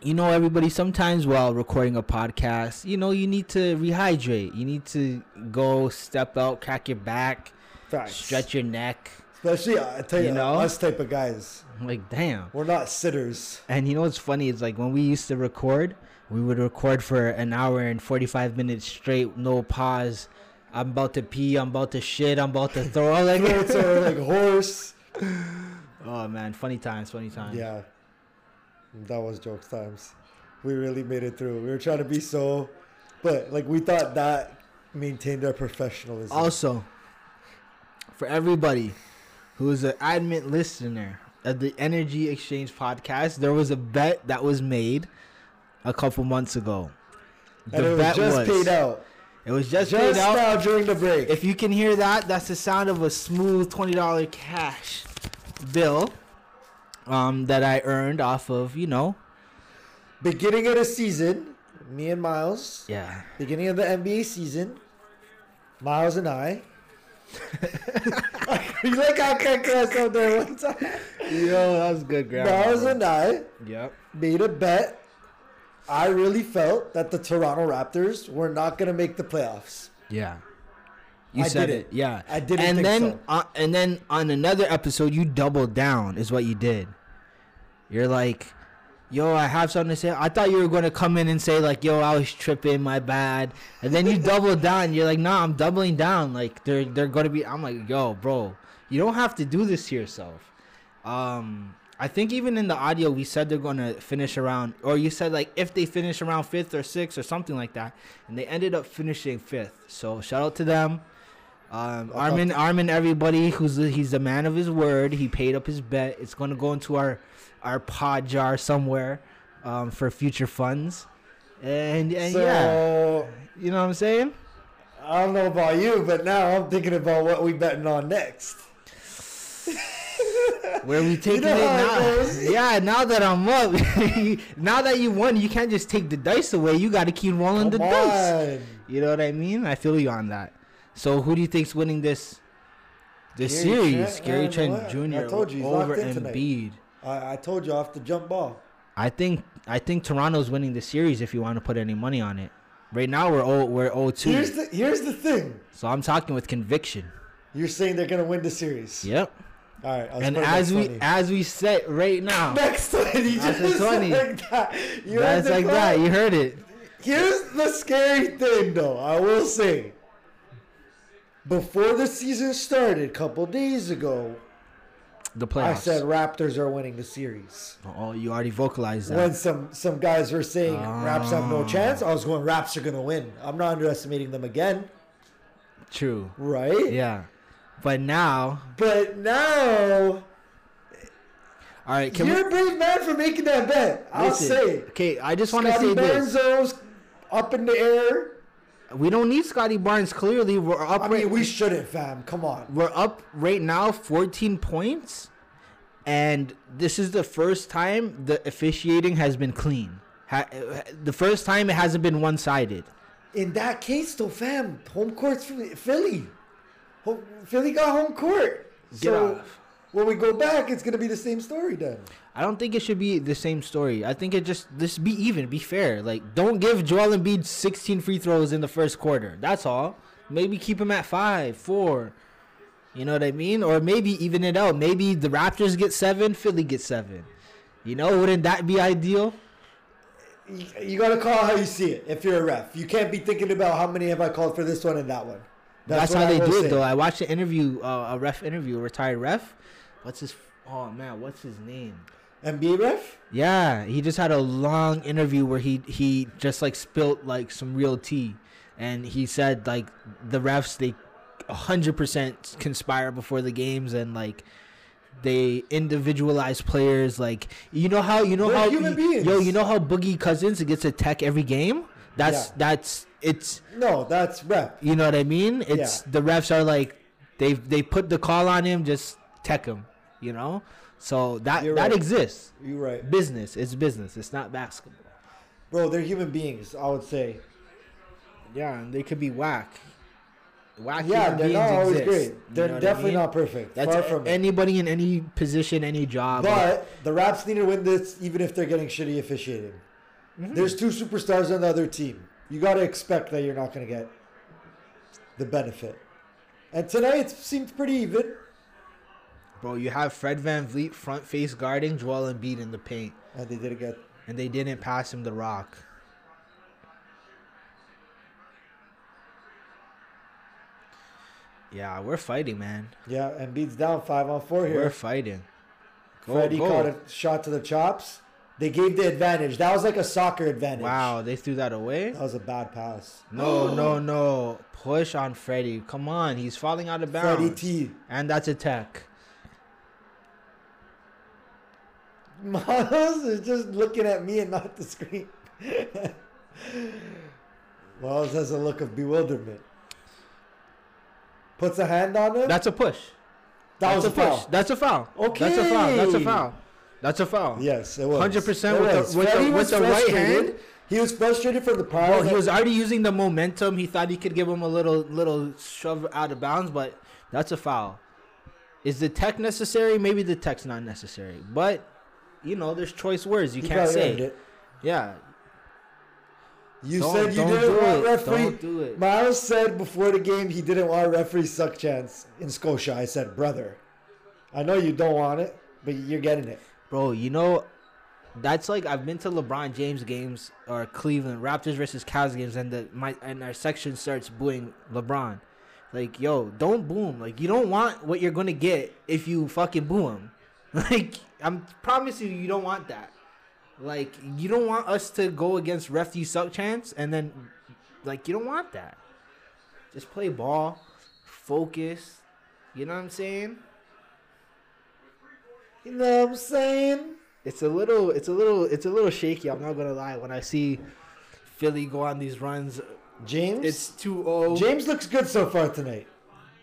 B: You know, everybody, sometimes while recording a podcast, you know, you need to rehydrate. You need to go step out, crack your back,
A: Facts.
B: stretch your neck.
A: Especially, I tell you,
B: You know?
A: us type of guys.
B: Like, damn.
A: We're not sitters.
B: And you know what's funny? It's like when we used to record, we would record for an hour and 45 minutes straight, no pause. I'm about to pee, I'm about to shit, I'm about to throw. Like,
A: Throats are like horse.
B: oh man, funny times, funny times.
A: Yeah, that was jokes times. We really made it through. We were trying to be so, but like we thought that maintained our professionalism.
B: Also, for everybody who is an admin listener of the Energy Exchange podcast, there was a bet that was made a couple months ago. The
A: and it was
B: bet
A: just
B: was
A: paid out.
B: It was just,
A: Just
B: paid out.
A: now during the break.
B: If you can hear that, that's the sound of a smooth twenty dollar cash bill um, that I earned off of you know.
A: beginning of the season, me and Miles.
B: Yeah.
A: Beginning of the NBA season, Miles and I. you like how I cut cross out there one time?
B: Yo, that was good,
A: Miles and I
B: Yep.
A: made a bet. I really felt that the Toronto Raptors were not going to make the playoffs.
B: Yeah. You
A: I
B: said it. Yeah.
A: I didn't
B: And then
A: so.
B: uh, and then on another episode you doubled down is what you did. You're like, "Yo, I have something to say." I thought you were going to come in and say like, "Yo, I was tripping, my bad." And then you doubled down. You're like, "Nah, I'm doubling down. Like they're they're going to be I'm like, "Yo, bro, you don't have to do this to yourself." Um I think even in the audio we said they're going to finish around or you said like if they finish around 5th or 6th or something like that and they ended up finishing 5th. So shout out to them. Um, Armin, Armin, everybody who's he's the man of his word. He paid up his bet. It's going to go into our our pod jar somewhere um, for future funds. And, and
A: so
B: yeah, you know what I'm saying?
A: I don't know about you, but now I'm thinking about what we betting on next.
B: Where we taking
A: know
B: it now? Yeah, now that I'm up, now that you won, you can't just take the dice away. You got to keep rolling
A: Come
B: the dice. You know what I mean? I feel you on that. So who do you think's winning this this
A: Gary
B: series?
A: Trent,
B: Gary Trent? Jr.
A: I told you, he's
B: over
A: locked in tonight.
B: Embiid.
A: I, I told you off the jump ball.
B: I think I think Toronto's winning the series if you want to put any money on it. Right now we're oh we're 0-2.
A: Here's the here's the thing.
B: so I'm talking with conviction.
A: You're saying they're gonna win the series.
B: Yep.
A: All right.
B: And as we
A: 20.
B: as we said right now,
A: next twenty,
B: That's
A: just
B: 20.
A: like that. You
B: that's like that. You heard it.
A: Here's the scary thing, though. I will say. Before the season started, a couple days ago,
B: The playoffs.
A: I said Raptors are winning the series.
B: oh, you already vocalized that.
A: When some some guys were saying Raps have no
B: Ah.
A: chance, I was going Raps are gonna win. I'm not underestimating them again,
B: True.
A: right?
B: Yeah. But now,
A: But now
B: all right. Can
A: you're
B: we,
A: a brave man for making that bet. I'll
B: listen,
A: say.
B: Okay, I just want to say this.
A: Up in the air.
B: We don't need Scottie Barnes. Clearly, we're up.
A: I
B: right,
A: mean, we shouldn't, fam. Come on.
B: we're up right now, 14 points, and this is the first time the officiating has been clean. Ha- the first time it hasn't been one-sided.
A: In that case, though, fam, home court's Philly. Philly, Philly got home court.
B: Get
A: so
B: off.
A: When we go back, it's gonna be the same story then.
B: I don't think it should be the same story. I think it just this be even, be fair. Like, don't give Joel Embiid 16 free throws in the first quarter. That's all. Maybe keep him at five, four. You know what I mean? Or maybe even it out. Maybe the Raptors get seven, Philly gets seven. You know, wouldn't that be ideal?
A: You, you gotta call how you see it. If you're a ref, you can't be thinking about how many have I called for this one and that one.
B: That's,
A: what
B: how
A: I
B: they do it, though. I watched an interview, uh, a ref interview, a retired ref. What's his? Oh man, what's his name?
A: NBA ref.
B: Yeah, he just had a long interview where he he just like spilt like some real tea, and he said like the refs they hundred percent conspire before the games and like they individualize players. Like you know how you know
A: They're
B: how
A: human
B: yo you know how Boogie Cousins gets a tech every game. That's
A: Yeah.
B: that's it's
A: No, that's rep.
B: you know what I mean. It's
A: Yeah.
B: the refs are like they they put the call on him, just tech him. You know, so that
A: You're
B: that
A: right.
B: exists.
A: You're right,
B: Business, it's business. It's not basketball.
A: bro. They're human beings. I would say.
B: Yeah, and they could be whack. Whack
A: Yeah,
B: human
A: they're
B: beings
A: not always
B: exist.
A: great.
B: You
A: They're
B: know what I
A: definitely
B: mean?
A: not perfect.
B: That's
A: Far from it.
B: anybody in any position, any job.
A: But the Raps need to win this, even if they're getting shitty officiating.
B: Mm-hmm.
A: There's two superstars on the other team. You got to expect that you're not going to get the benefit. And tonight it seemed pretty even.
B: Bro, you have Fred VanVleet front face guarding Joel Embiid in the paint,
A: And they didn't get.
B: and they didn't pass him the rock. Yeah, we're fighting, man.
A: Yeah, and beats down five on four here.
B: We're fighting. Go,
A: Freddie
B: go.
A: caught a shot to the chops. They gave the advantage. That was like a soccer advantage.
B: Wow, they threw that away.
A: That was a bad pass.
B: No, no, no. Push on Freddie. Come on, he's falling out of bounds.
A: Freddie T.
B: And that's a tech.
A: Miles is just looking at me and not the screen. Miles has a look of bewilderment. Puts a hand on him.
B: That's a push.
A: that
B: That's
A: was
B: a
A: a
B: push.
A: foul.
B: That's a foul. Okay. That's a foul. That's a foul. That's a foul.
A: Yes, it was.
B: 100%
A: It
B: with the-
A: was.
B: with the- with the right hand.
A: He was frustrated for the power.
B: Well, he was already using the momentum. He thought he could give him a little little shove out of bounds, but that's a foul. Is the tech necessary? Maybe the tech's not necessary. But you know, there's choice words you can't say.
A: it.
B: Yeah.
A: You
B: Don't-
A: said you didn't
B: do
A: want
B: it.
A: referee.
B: Don't do it.
A: Miles said before the game he didn't want referee suck chance in Scotia. I said, brother, I know you don't want it, but you're getting it.
B: Bro, you know, that's like I've been to LeBron James games or Cleveland Raptors versus Cavs games, and the my and our section starts booing LeBron. Like, yo, don't boo him. Like, you don't want what you're gonna get if you fucking boo him. Like, I'm promising you, you don't want that. Like, you don't want us to go against ref you suck chance, and then, like, you don't want that. Just play ball, focus. You know what I'm saying?
A: You know what I'm saying?
B: it's a little it's a little it's a little shaky i'm not gonna lie when i see philly go on these runs
A: James?
B: it's 2-0
A: James looks good so far tonight.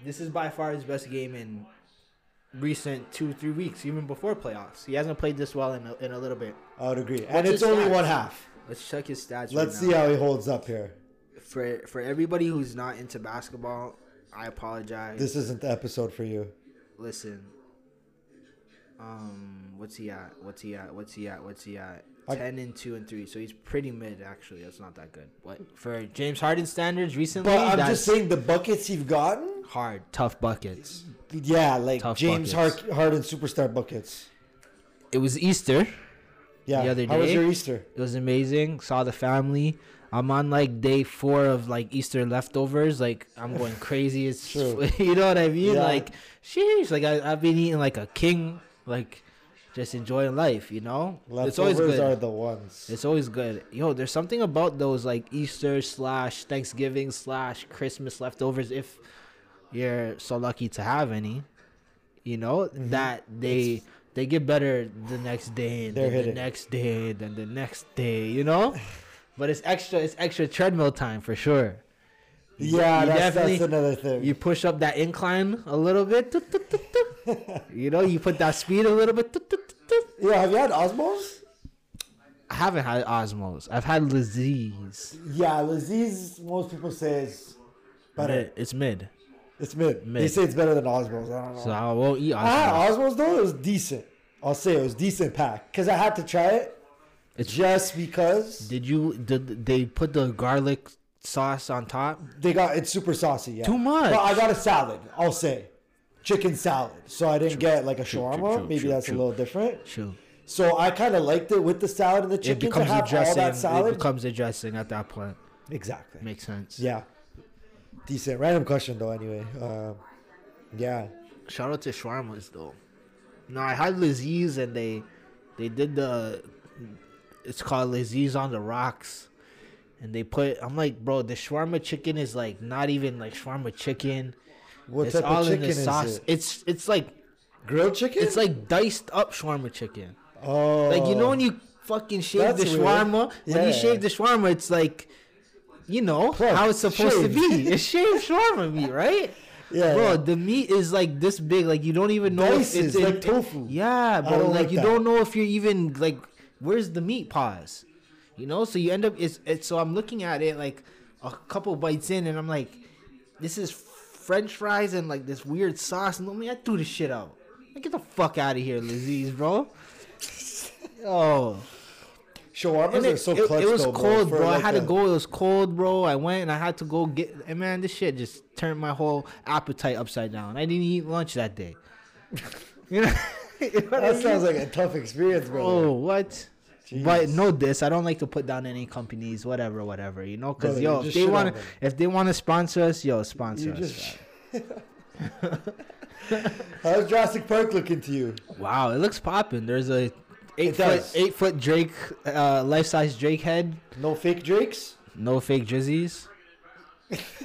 B: this is by far his best game in recent two three weeks even before playoffs. He hasn't played this well in a, in a little bit.
A: I would agree. and it's only
B: stats?
A: one half.
B: let's check his stats
A: Let's
B: right
A: see how he holds up here.
B: for for everybody who's not into basketball i apologize.
A: This isn't the episode for you.
B: listen. Um what's he at? What's he at? What's he at? What's he at?
A: I-
B: 10 and 2 and 3 so he's pretty mid actually. That's not that good. What for james harden standards recently?
A: But I'm just saying the buckets you've gotten,
B: hard tough buckets
A: yeah, like
B: Tough
A: James
B: buckets.
A: Hard- Harden superstar buckets.
B: it was easter
A: Yeah.
B: The other
A: How was
B: day?
A: your Easter?
B: it was amazing saw the family i'm on like day four of like easter leftovers like i'm going crazy it's
A: True.
B: you know what i mean
A: Yeah.
B: like sheesh like I, i've been eating like a king like just enjoying life you know it's always
A: Leftovers
B: good
A: are the ones.
B: It's always good. Yo, there's something about those like Easter slash Thanksgiving slash Christmas leftovers if you're so lucky to have any. You know
A: Mm-hmm.
B: that they they get better the next day and then the next day then the next day. You know, but it's extra. It's extra treadmill time for sure.
A: Yeah,
B: you
A: that's, that's another thing.
B: You push up that incline a little bit. you know, you put that speed a little bit.
A: yeah, have you had Osmow's?
B: I haven't had Osmow's. I've had Lazeez.
A: Yeah, Lazeez, most people say is better.
B: Mid. It's mid.
A: It's mid. They say it's better than Osmow's. I don't know.
B: So I won't eat
A: had
B: Osmow's.
A: Osmow's though. It was decent. I'll say it was decent pack because I had to try it.
B: It's-
A: just because
B: Did you did they put the garlic sauce on top?
A: they got it's super saucy. Yeah,
B: Too much.
A: But I got a salad. I'll say, chicken salad. So I didn't get like a
B: true,
A: shawarma.
B: true,
A: Maybe
B: true,
A: that's
B: true.
A: a little different.
B: True.
A: So I kind of liked it with the salad and the
B: It
A: chicken to
B: becomes a
A: have all
B: dressing.
A: that
B: It becomes a dressing at that point.
A: exactly.
B: Makes sense.
A: Yeah. Decent. Random question though. Anyway, um, yeah.
B: Shout out to shawarmas though. No, I had Lazeez and they they did the it's called Lazeez on the rocks. And they put I'm like, bro, the shawarma chicken is like not even like shawarma chicken.
A: What
B: it's
A: type
B: all
A: of
B: in
A: chicken
B: the
A: is
B: sauce.
A: it?
B: It's it's like
A: Grilled chicken?
B: it's like diced up shawarma chicken.
A: oh,
B: Like you know when you fucking shave
A: That's
B: the
A: weird.
B: shawarma, when
A: Yeah.
B: you shave the shawarma, it's like you know how it's supposed
A: shaved.
B: to be. It's shaved shawarma meat, right?
A: yeah,
B: Bro,
A: yeah.
B: the meat is like this big. Like you don't even know
A: Dices,
B: if it's
A: like tofu.
B: Yeah, bro. Like,
A: like
B: you don't know if you're even like where's the meat pause. You know, so you end up it's, it's so I'm looking at it like a couple bites in, and I'm like, this is French fries and like this weird sauce. And I mean, I threw the shit out. Like, get the fuck out of here, Lazeez, bro. Oh,
A: Shawarmas
B: and
A: are
B: it,
A: so clutch
B: it was
A: though,
B: cold,
A: for
B: bro. I
A: like
B: had
A: a-
B: to go. It was cold, bro. I went and I had to go get. And man, this shit just turned my whole appetite upside down. I didn't eat lunch that day. you know, You know
A: That sounds like a tough experience, bro.
B: Oh, what? But
A: Jeez.
B: know this, I don't like to put down any companies, whatever, whatever. You know, because yo, if they want to, if they want to sponsor us, yo, sponsor
A: You
B: us.
A: How's Jurassic Park looking to you?
B: Wow, it looks popping. There's a eight
A: It
B: foot,
A: does.
B: eight foot Drake, uh, life size Drake head.
A: No fake Drakes?
B: No fake drizzies.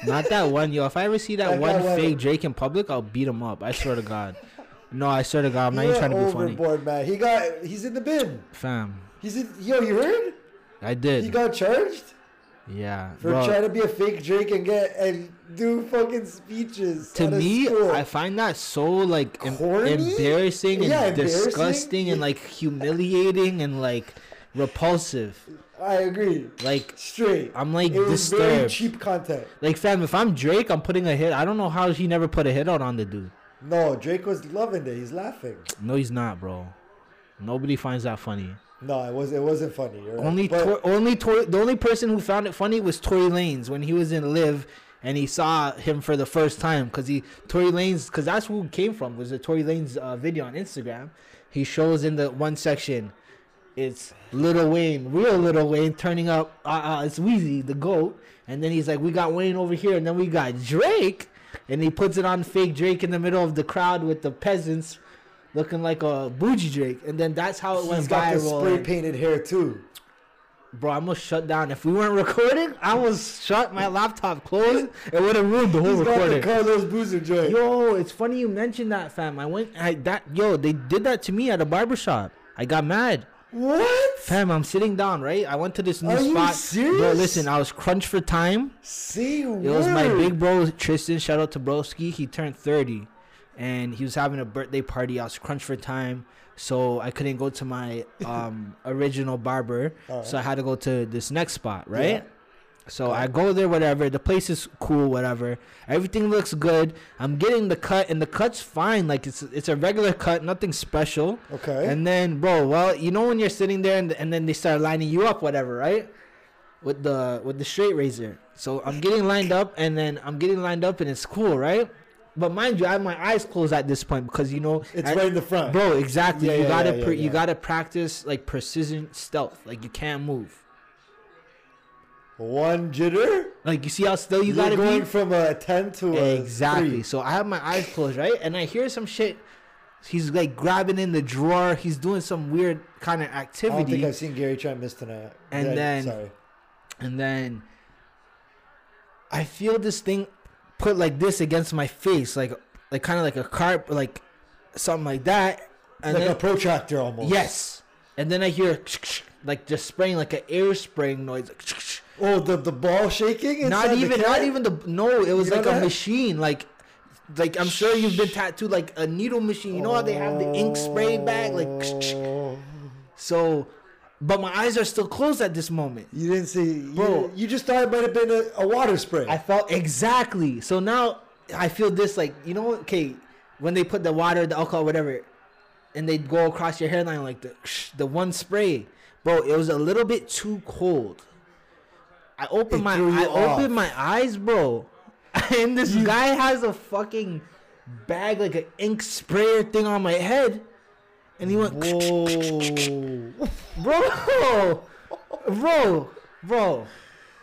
B: Not that one, yo. If I ever see that
A: That
B: one
A: guy went-
B: fake Drake in public, I'll beat him up. I swear to God. No, I swear to God, I'm not
A: He
B: even
A: went
B: trying to be funny,
A: overboard, man. He got. He's in the bin.
B: fam.
A: He's in. Yo, you heard?
B: I did.
A: He
B: did.
A: got charged
B: Yeah,
A: for trying to be a fake Drake and get and do fucking speeches.
B: to me,
A: school.
B: I find that so like em- embarrassing and
A: Yeah, embarrassing.
B: disgusting and like humiliating and like repulsive.
A: I agree.
B: Like
A: Straight.
B: I'm like
A: it was very
B: disturbed.
A: cheap content.
B: Like fam, if I'm Drake, I'm putting a hit. I don't know how he never put a hit out on the dude.
A: No, Drake was loving it. He's laughing.
B: No, he's not, bro. Nobody finds that funny.
A: No, it was. It wasn't funny. Right.
B: Only,
A: But-
B: Tor- only Tor- the only person who found it funny was Tory Lanez when he was in Live and he saw him for the first time because he Tory Lanez because that's who came from was the Tory Lanez uh, video on Instagram. He shows in the one section, it's Lil Wayne, real Lil Wayne turning up. Uh, uh, it's Weezy, the goat, and then he's like, "We got Wayne over here," and then we got Drake, and he puts it on fake Drake in the middle of the crowd with the peasants. Looking like a bougie Drake, and then that's how it
A: He's
B: went
A: got the spray painted hair too.
B: Bro, I almost shut down. If we weren't recording, I almost shut my laptop closed. It would have ruined the whole
A: He's got the
B: recording.
A: Carlos Boozer joint.
B: Yo, it's funny you mentioned that, fam. I went, I that yo, they did that to me at a barbershop. I got mad,
A: What?
B: fam. I'm sitting down, right? I went to this new
A: Are you
B: spot. Bro,
A: serious?
B: listen, I was crunched for time.
A: Say
B: It was my big bro Tristan. Shout out to Broski. He turned 30, and he was having a birthday party. I was crunched for time, so I couldn't go to my um, original barber.
A: Alright.
B: So I had to go to this next spot, right?
A: Yeah.
B: So I go there, whatever. The place is cool, whatever. Everything looks good. I'm getting the cut, and the cut's fine. Like it's it's a regular cut, nothing special.
A: Okay.
B: And then, bro, well, you know when you're sitting there, and, and then they start lining you up, whatever, right? With the with the straight razor. So I'm getting lined up, and then I'm getting lined up, and it's cool, right? But mind you, I have my eyes closed at this point because you know
A: it's
B: I-
A: right in the front.
B: Bro, exactly.
A: Yeah,
B: you
A: yeah,
B: gotta
A: yeah,
B: you gotta practice like precision stealth. Like you can't move.
A: One jitter.
B: Like you see how still you
A: You're
B: gotta
A: going
B: be.
A: from a ten to a
B: Exactly.
A: three.
B: So I have my eyes closed, right? And I hear some shit. He's like grabbing in the drawer. He's doing some weird kind of activity.
A: I don't think I've seen Gary try and miss tonight.
B: And then-
A: sorry.
B: and then I feel this thing put like this against my face, like like kind of like a carp, like something like that. And
A: like
B: then,
A: a protractor almost.
B: yes, and then I hear like just spraying like an air spraying noise. Like,
A: Oh, the the ball shaking.
B: not even, not even the no. It was
A: You
B: like a
A: that?
B: machine, like. Like I'm sure you've been tattooed like a needle machine. You know how they have the ink spray bag, like so. But my eyes are still closed at this moment.
A: You didn't see,
B: Bro.
A: You, you just thought it might have been a, a water spray.
B: I felt exactly. So now I feel this like you know what? okay when they put the water, the alcohol, whatever, and they go across your hairline like the the one spray, bro. It was a little bit too cold. I opened
A: It
B: my I
A: off.
B: opened my eyes, bro, and this guy has a fucking bag like an ink sprayer thing on my head, and he went
A: Whoa.
B: bro, bro, bro.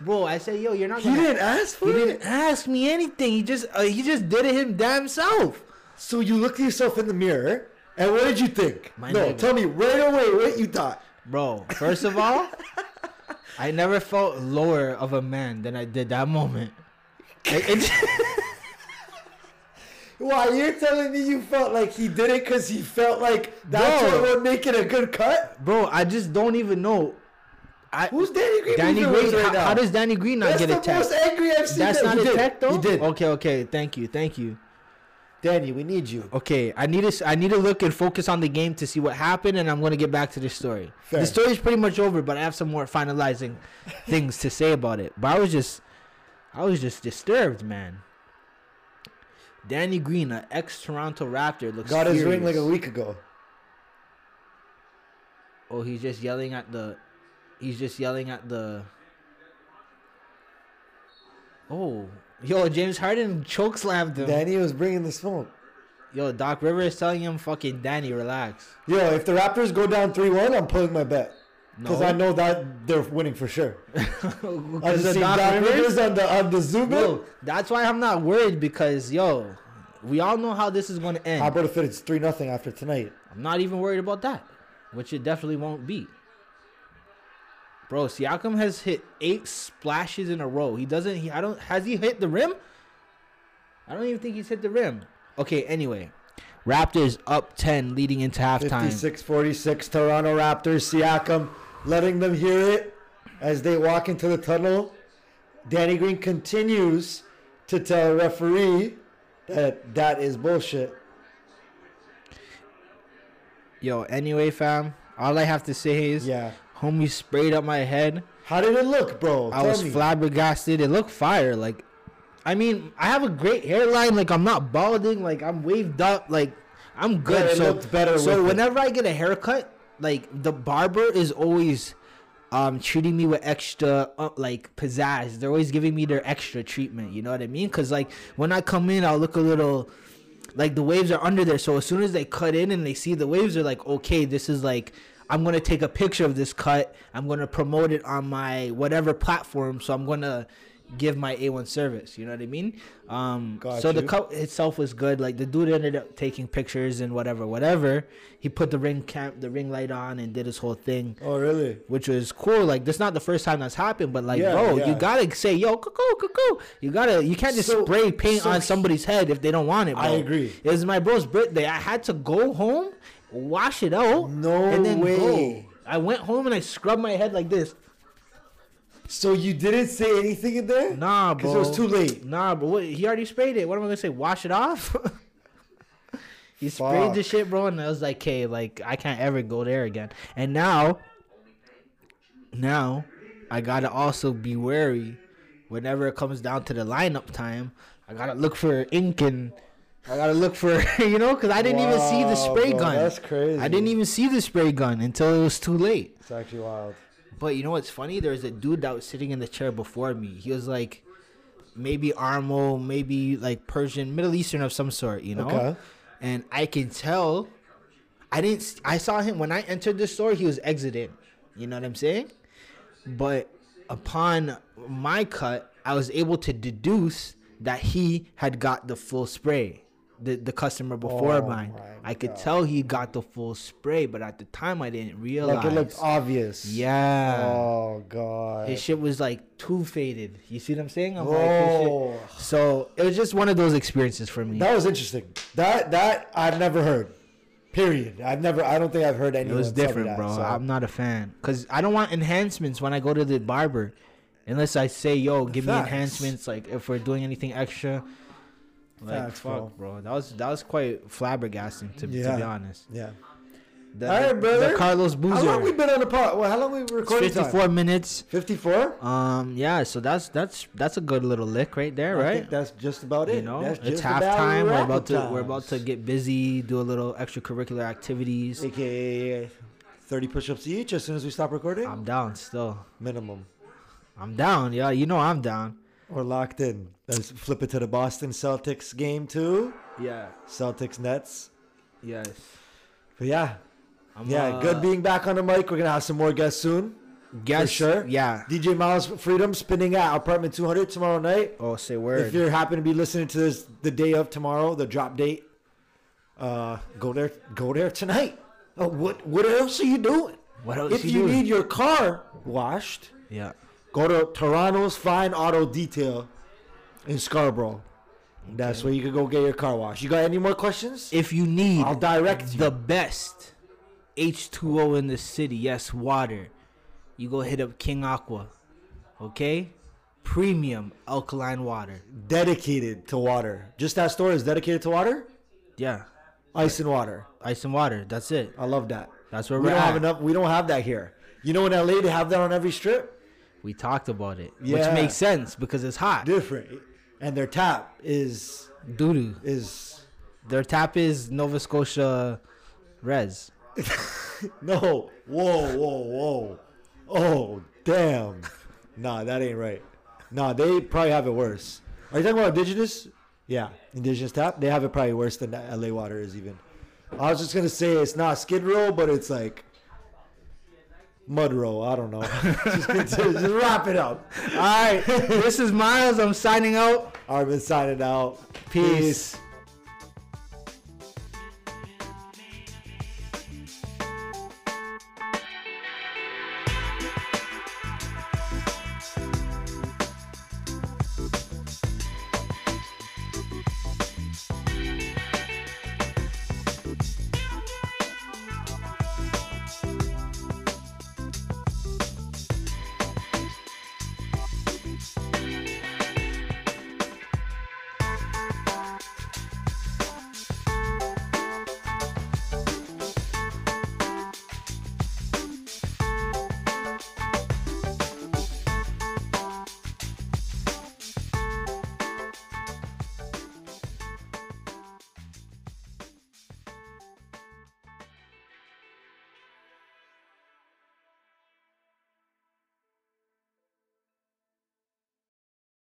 B: bro. I said, yo, you're not.
A: He
B: Gonna,
A: didn't ask for
B: He
A: it.
B: didn't ask me anything. He just uh, he just did it him damn self.
A: So you looked at yourself in the mirror, and what did you think?
B: My
A: no,
B: nigga.
A: tell me right away what you thought.
B: Bro, first of all, I never felt lower of a man than I did that moment. Like, it-
A: Why you're telling me you felt like he did it because he felt like that's
B: Bro.
A: what would make it a good cut?
B: bro, I just don't even know. I,
A: Who's Danny Green?
B: Danny Green?
A: right
B: how,
A: now?
B: how does Danny Green not
A: That's
B: get
A: the
B: a tech?
A: most angry I've seen.
B: That's
A: that.
B: not
A: he
B: a
A: did.
B: tech though.
A: He did.
B: Okay, okay. Thank you, thank you.
A: Danny, we need you.
B: Okay, I need to I need to look and focus on the game to see what happened, and I'm gonna get back to the story.
A: Fair.
B: The story's pretty much over, but I have some more finalizing things to say about it. But I was just, I was just disturbed, man. Danny Green, an ex-Toronto Raptor, looks
A: Got his ring like a week ago.
B: Oh, he's just yelling at the, he's just yelling at the. Oh, yo, James Harden choke slammed him.
A: Danny was bringing the smoke.
B: Yo, Doc Rivers is telling him, "Fucking Danny, relax."
A: Yo, if the Raptors go down 3-1, I'm pulling my bet. Because
B: No.
A: I know that they're winning for sure. I just see
B: Doc
A: Doc
B: Rivers?
A: Rivers on the on the Zoom.
B: Yo, that's why I'm not worried because yo, we all know how this is going to end.
A: How about if it's three nothing after tonight?
B: I'm not even worried about that, which it definitely won't be. Bro, Siakam has hit eight splashes in a row. He doesn't. He I don't. Has he hit the rim? I don't even think he's hit the rim. Okay. Anyway, Raptors up ten, leading into halftime.
A: 56-46 Toronto Raptors. Siakam letting them hear it as they walk into the tunnel. Danny Green continues to tell a referee that that is bullshit.
B: Yo. Anyway, fam. All I have to say is,
A: Yeah.
B: homie sprayed up my head.
A: How did it look, bro?
B: I
A: Tell
B: was
A: me.
B: flabbergasted. It looked fire. Like, I mean, I have a great hairline. Like, I'm not balding. Like, I'm waved up. Like, I'm good.
A: Yeah,
B: so,
A: better
B: so
A: with it.
B: whenever I get a haircut, like the barber is always um treating me with extra uh, like pizzazz. They're always giving me their extra treatment. You know what I mean? Cause like when I come in, I'll look a little. Like the waves are under there, so as soon as they cut in and they see the waves, they're like, "Okay, this is like I'm gonna take a picture of this cut. I'm gonna promote it on my whatever platform. So I'm gonna give my A1 service. You know what I mean? Um,
A: Got
B: so the cup itself was good. Like the dude ended up taking pictures and whatever, whatever. He put the ring camp, the ring light on, and did his whole thing,
A: Oh, really?
B: which was cool. Like that's not the first time that's happened, but like,
A: Yeah,
B: bro,
A: yeah.
B: you gotta say, yo, cuckoo, cuckoo. You gotta, you can't just
A: So-
B: spray paint
A: so
B: on somebody's head if they don't want it. Bro.
A: I agree.
B: It was my bro's birthday. I had to go home, wash it out,
A: No
B: and then
A: way.
B: go. I went home and I scrubbed my head like this.
A: So you didn't say anything in there?
B: Nah, bro.
A: Because it was too late.
B: Nah, but what, he already sprayed it. What am I gonna say? Wash it off? he sprayed the shit, bro, and I was like, "Okay, like I can't ever go there again." And now, now, I gotta also be wary whenever it comes down to the lineup time. I gotta look for ink and I gotta look for you know because I didn't even see the spray
A: bro,
B: gun.
A: That's crazy.
B: I didn't even see the spray gun until it was too late.
A: It's actually wild.
B: But you know what's funny? There was a dude that was sitting in the chair before me. He was like, maybe Armo, maybe like Persian, Middle Eastern of some sort, you know.
A: Okay.
B: And I can tell. I didn't. I saw him when I entered the store. He was exiting. You know what I'm saying? But upon my cut, I was able to deduce that he had got the full spray. The, the customer before
A: Oh
B: mine, I could
A: God.
B: tell he got the full spray, but at the time I didn't realize.
A: Like it looked obvious.
B: Yeah.
A: Oh god.
B: His shit was like too faded. You see what I'm saying? I'm like,
A: Oh,
B: So it was just one of those experiences for me.
A: that was interesting. That that I've never heard. Period. I've never. I don't think I've heard
B: It
A: anyone.
B: was different,
A: that,
B: bro.
A: so-
B: I'm not a fan because I don't want enhancements when I go to the barber, unless I say, "Yo, give me enhancements." Like if we're doing anything extra. Like
A: Facts,
B: fuck, bro. That was that was quite flabbergasting to, to be honest.
A: Yeah.
B: The,
A: All right, brother.
B: the Carlos
A: How long we
B: Boozer.
A: been on the pod? Well, how long we recording?
B: 54 minutes.
A: Fifty-four.
B: Um, yeah. So that's that's that's a good little lick right there,
A: I
B: right?
A: think that's just about it.
B: You know,
A: that's
B: it's halftime. We're about to we're about to get busy, do a little extracurricular activities.
A: AKA thirty push-ups each as soon as we stop recording.
B: I'm down still.
A: Minimum.
B: I'm down, yeah. You know I'm down.
A: We're locked in. Let's flip it to the Boston Celtics game too.
B: Yeah.
A: Celtics Nets.
B: Yes.
A: But yeah,
B: I'm,
A: yeah,
B: uh,
A: good being back on the mic. We're gonna have some more guests soon.
B: Guess
A: sure?
B: Yeah.
A: DJ Miles Freedom spinning at apartment 200 tomorrow night.
B: Oh, say word.
A: If you're happen to be listening to this the day of tomorrow, the drop date, uh, go there. Go there tonight. Oh, what what else are you doing?
B: What else
A: If
B: you doing?
A: If you need your car washed,
B: yeah.
A: go to Toronto's Fine Auto Detail in Scarborough. That's where you can go get your car washed. You got any more questions?
B: If you need
A: I'll direct you.
B: the best H2O in the city, yes, water, you go hit up King Aqua. Okay? Premium alkaline water.
A: dedicated to water. Just that store is dedicated to water.
B: Yeah.
A: Ice and water.
B: Ice and water. That's it.
A: I love that.
B: That's where
A: We
B: we're
A: don't
B: at.
A: have enough. We don't have that here. You know, in LA, they have that on every strip.
B: We talked about it.
A: Yeah.
B: Which makes sense because it's hot.
A: Different, and their tap is
B: Doo doo.
A: is
B: Their tap is Nova Scotia Res.
A: no. Whoa, whoa, whoa. Oh, damn. Nah, that ain't right. Nah, they probably have it worse. Are you talking about indigenous? Yeah, indigenous tap. They have it probably worse than LA water is even. I was just gonna say it's not Skid Row, but it's like Mud Row. I don't know. just, continue, just wrap it up.
B: All right. this is Miles. I'm signing out.
A: Been signing out.
B: Peace.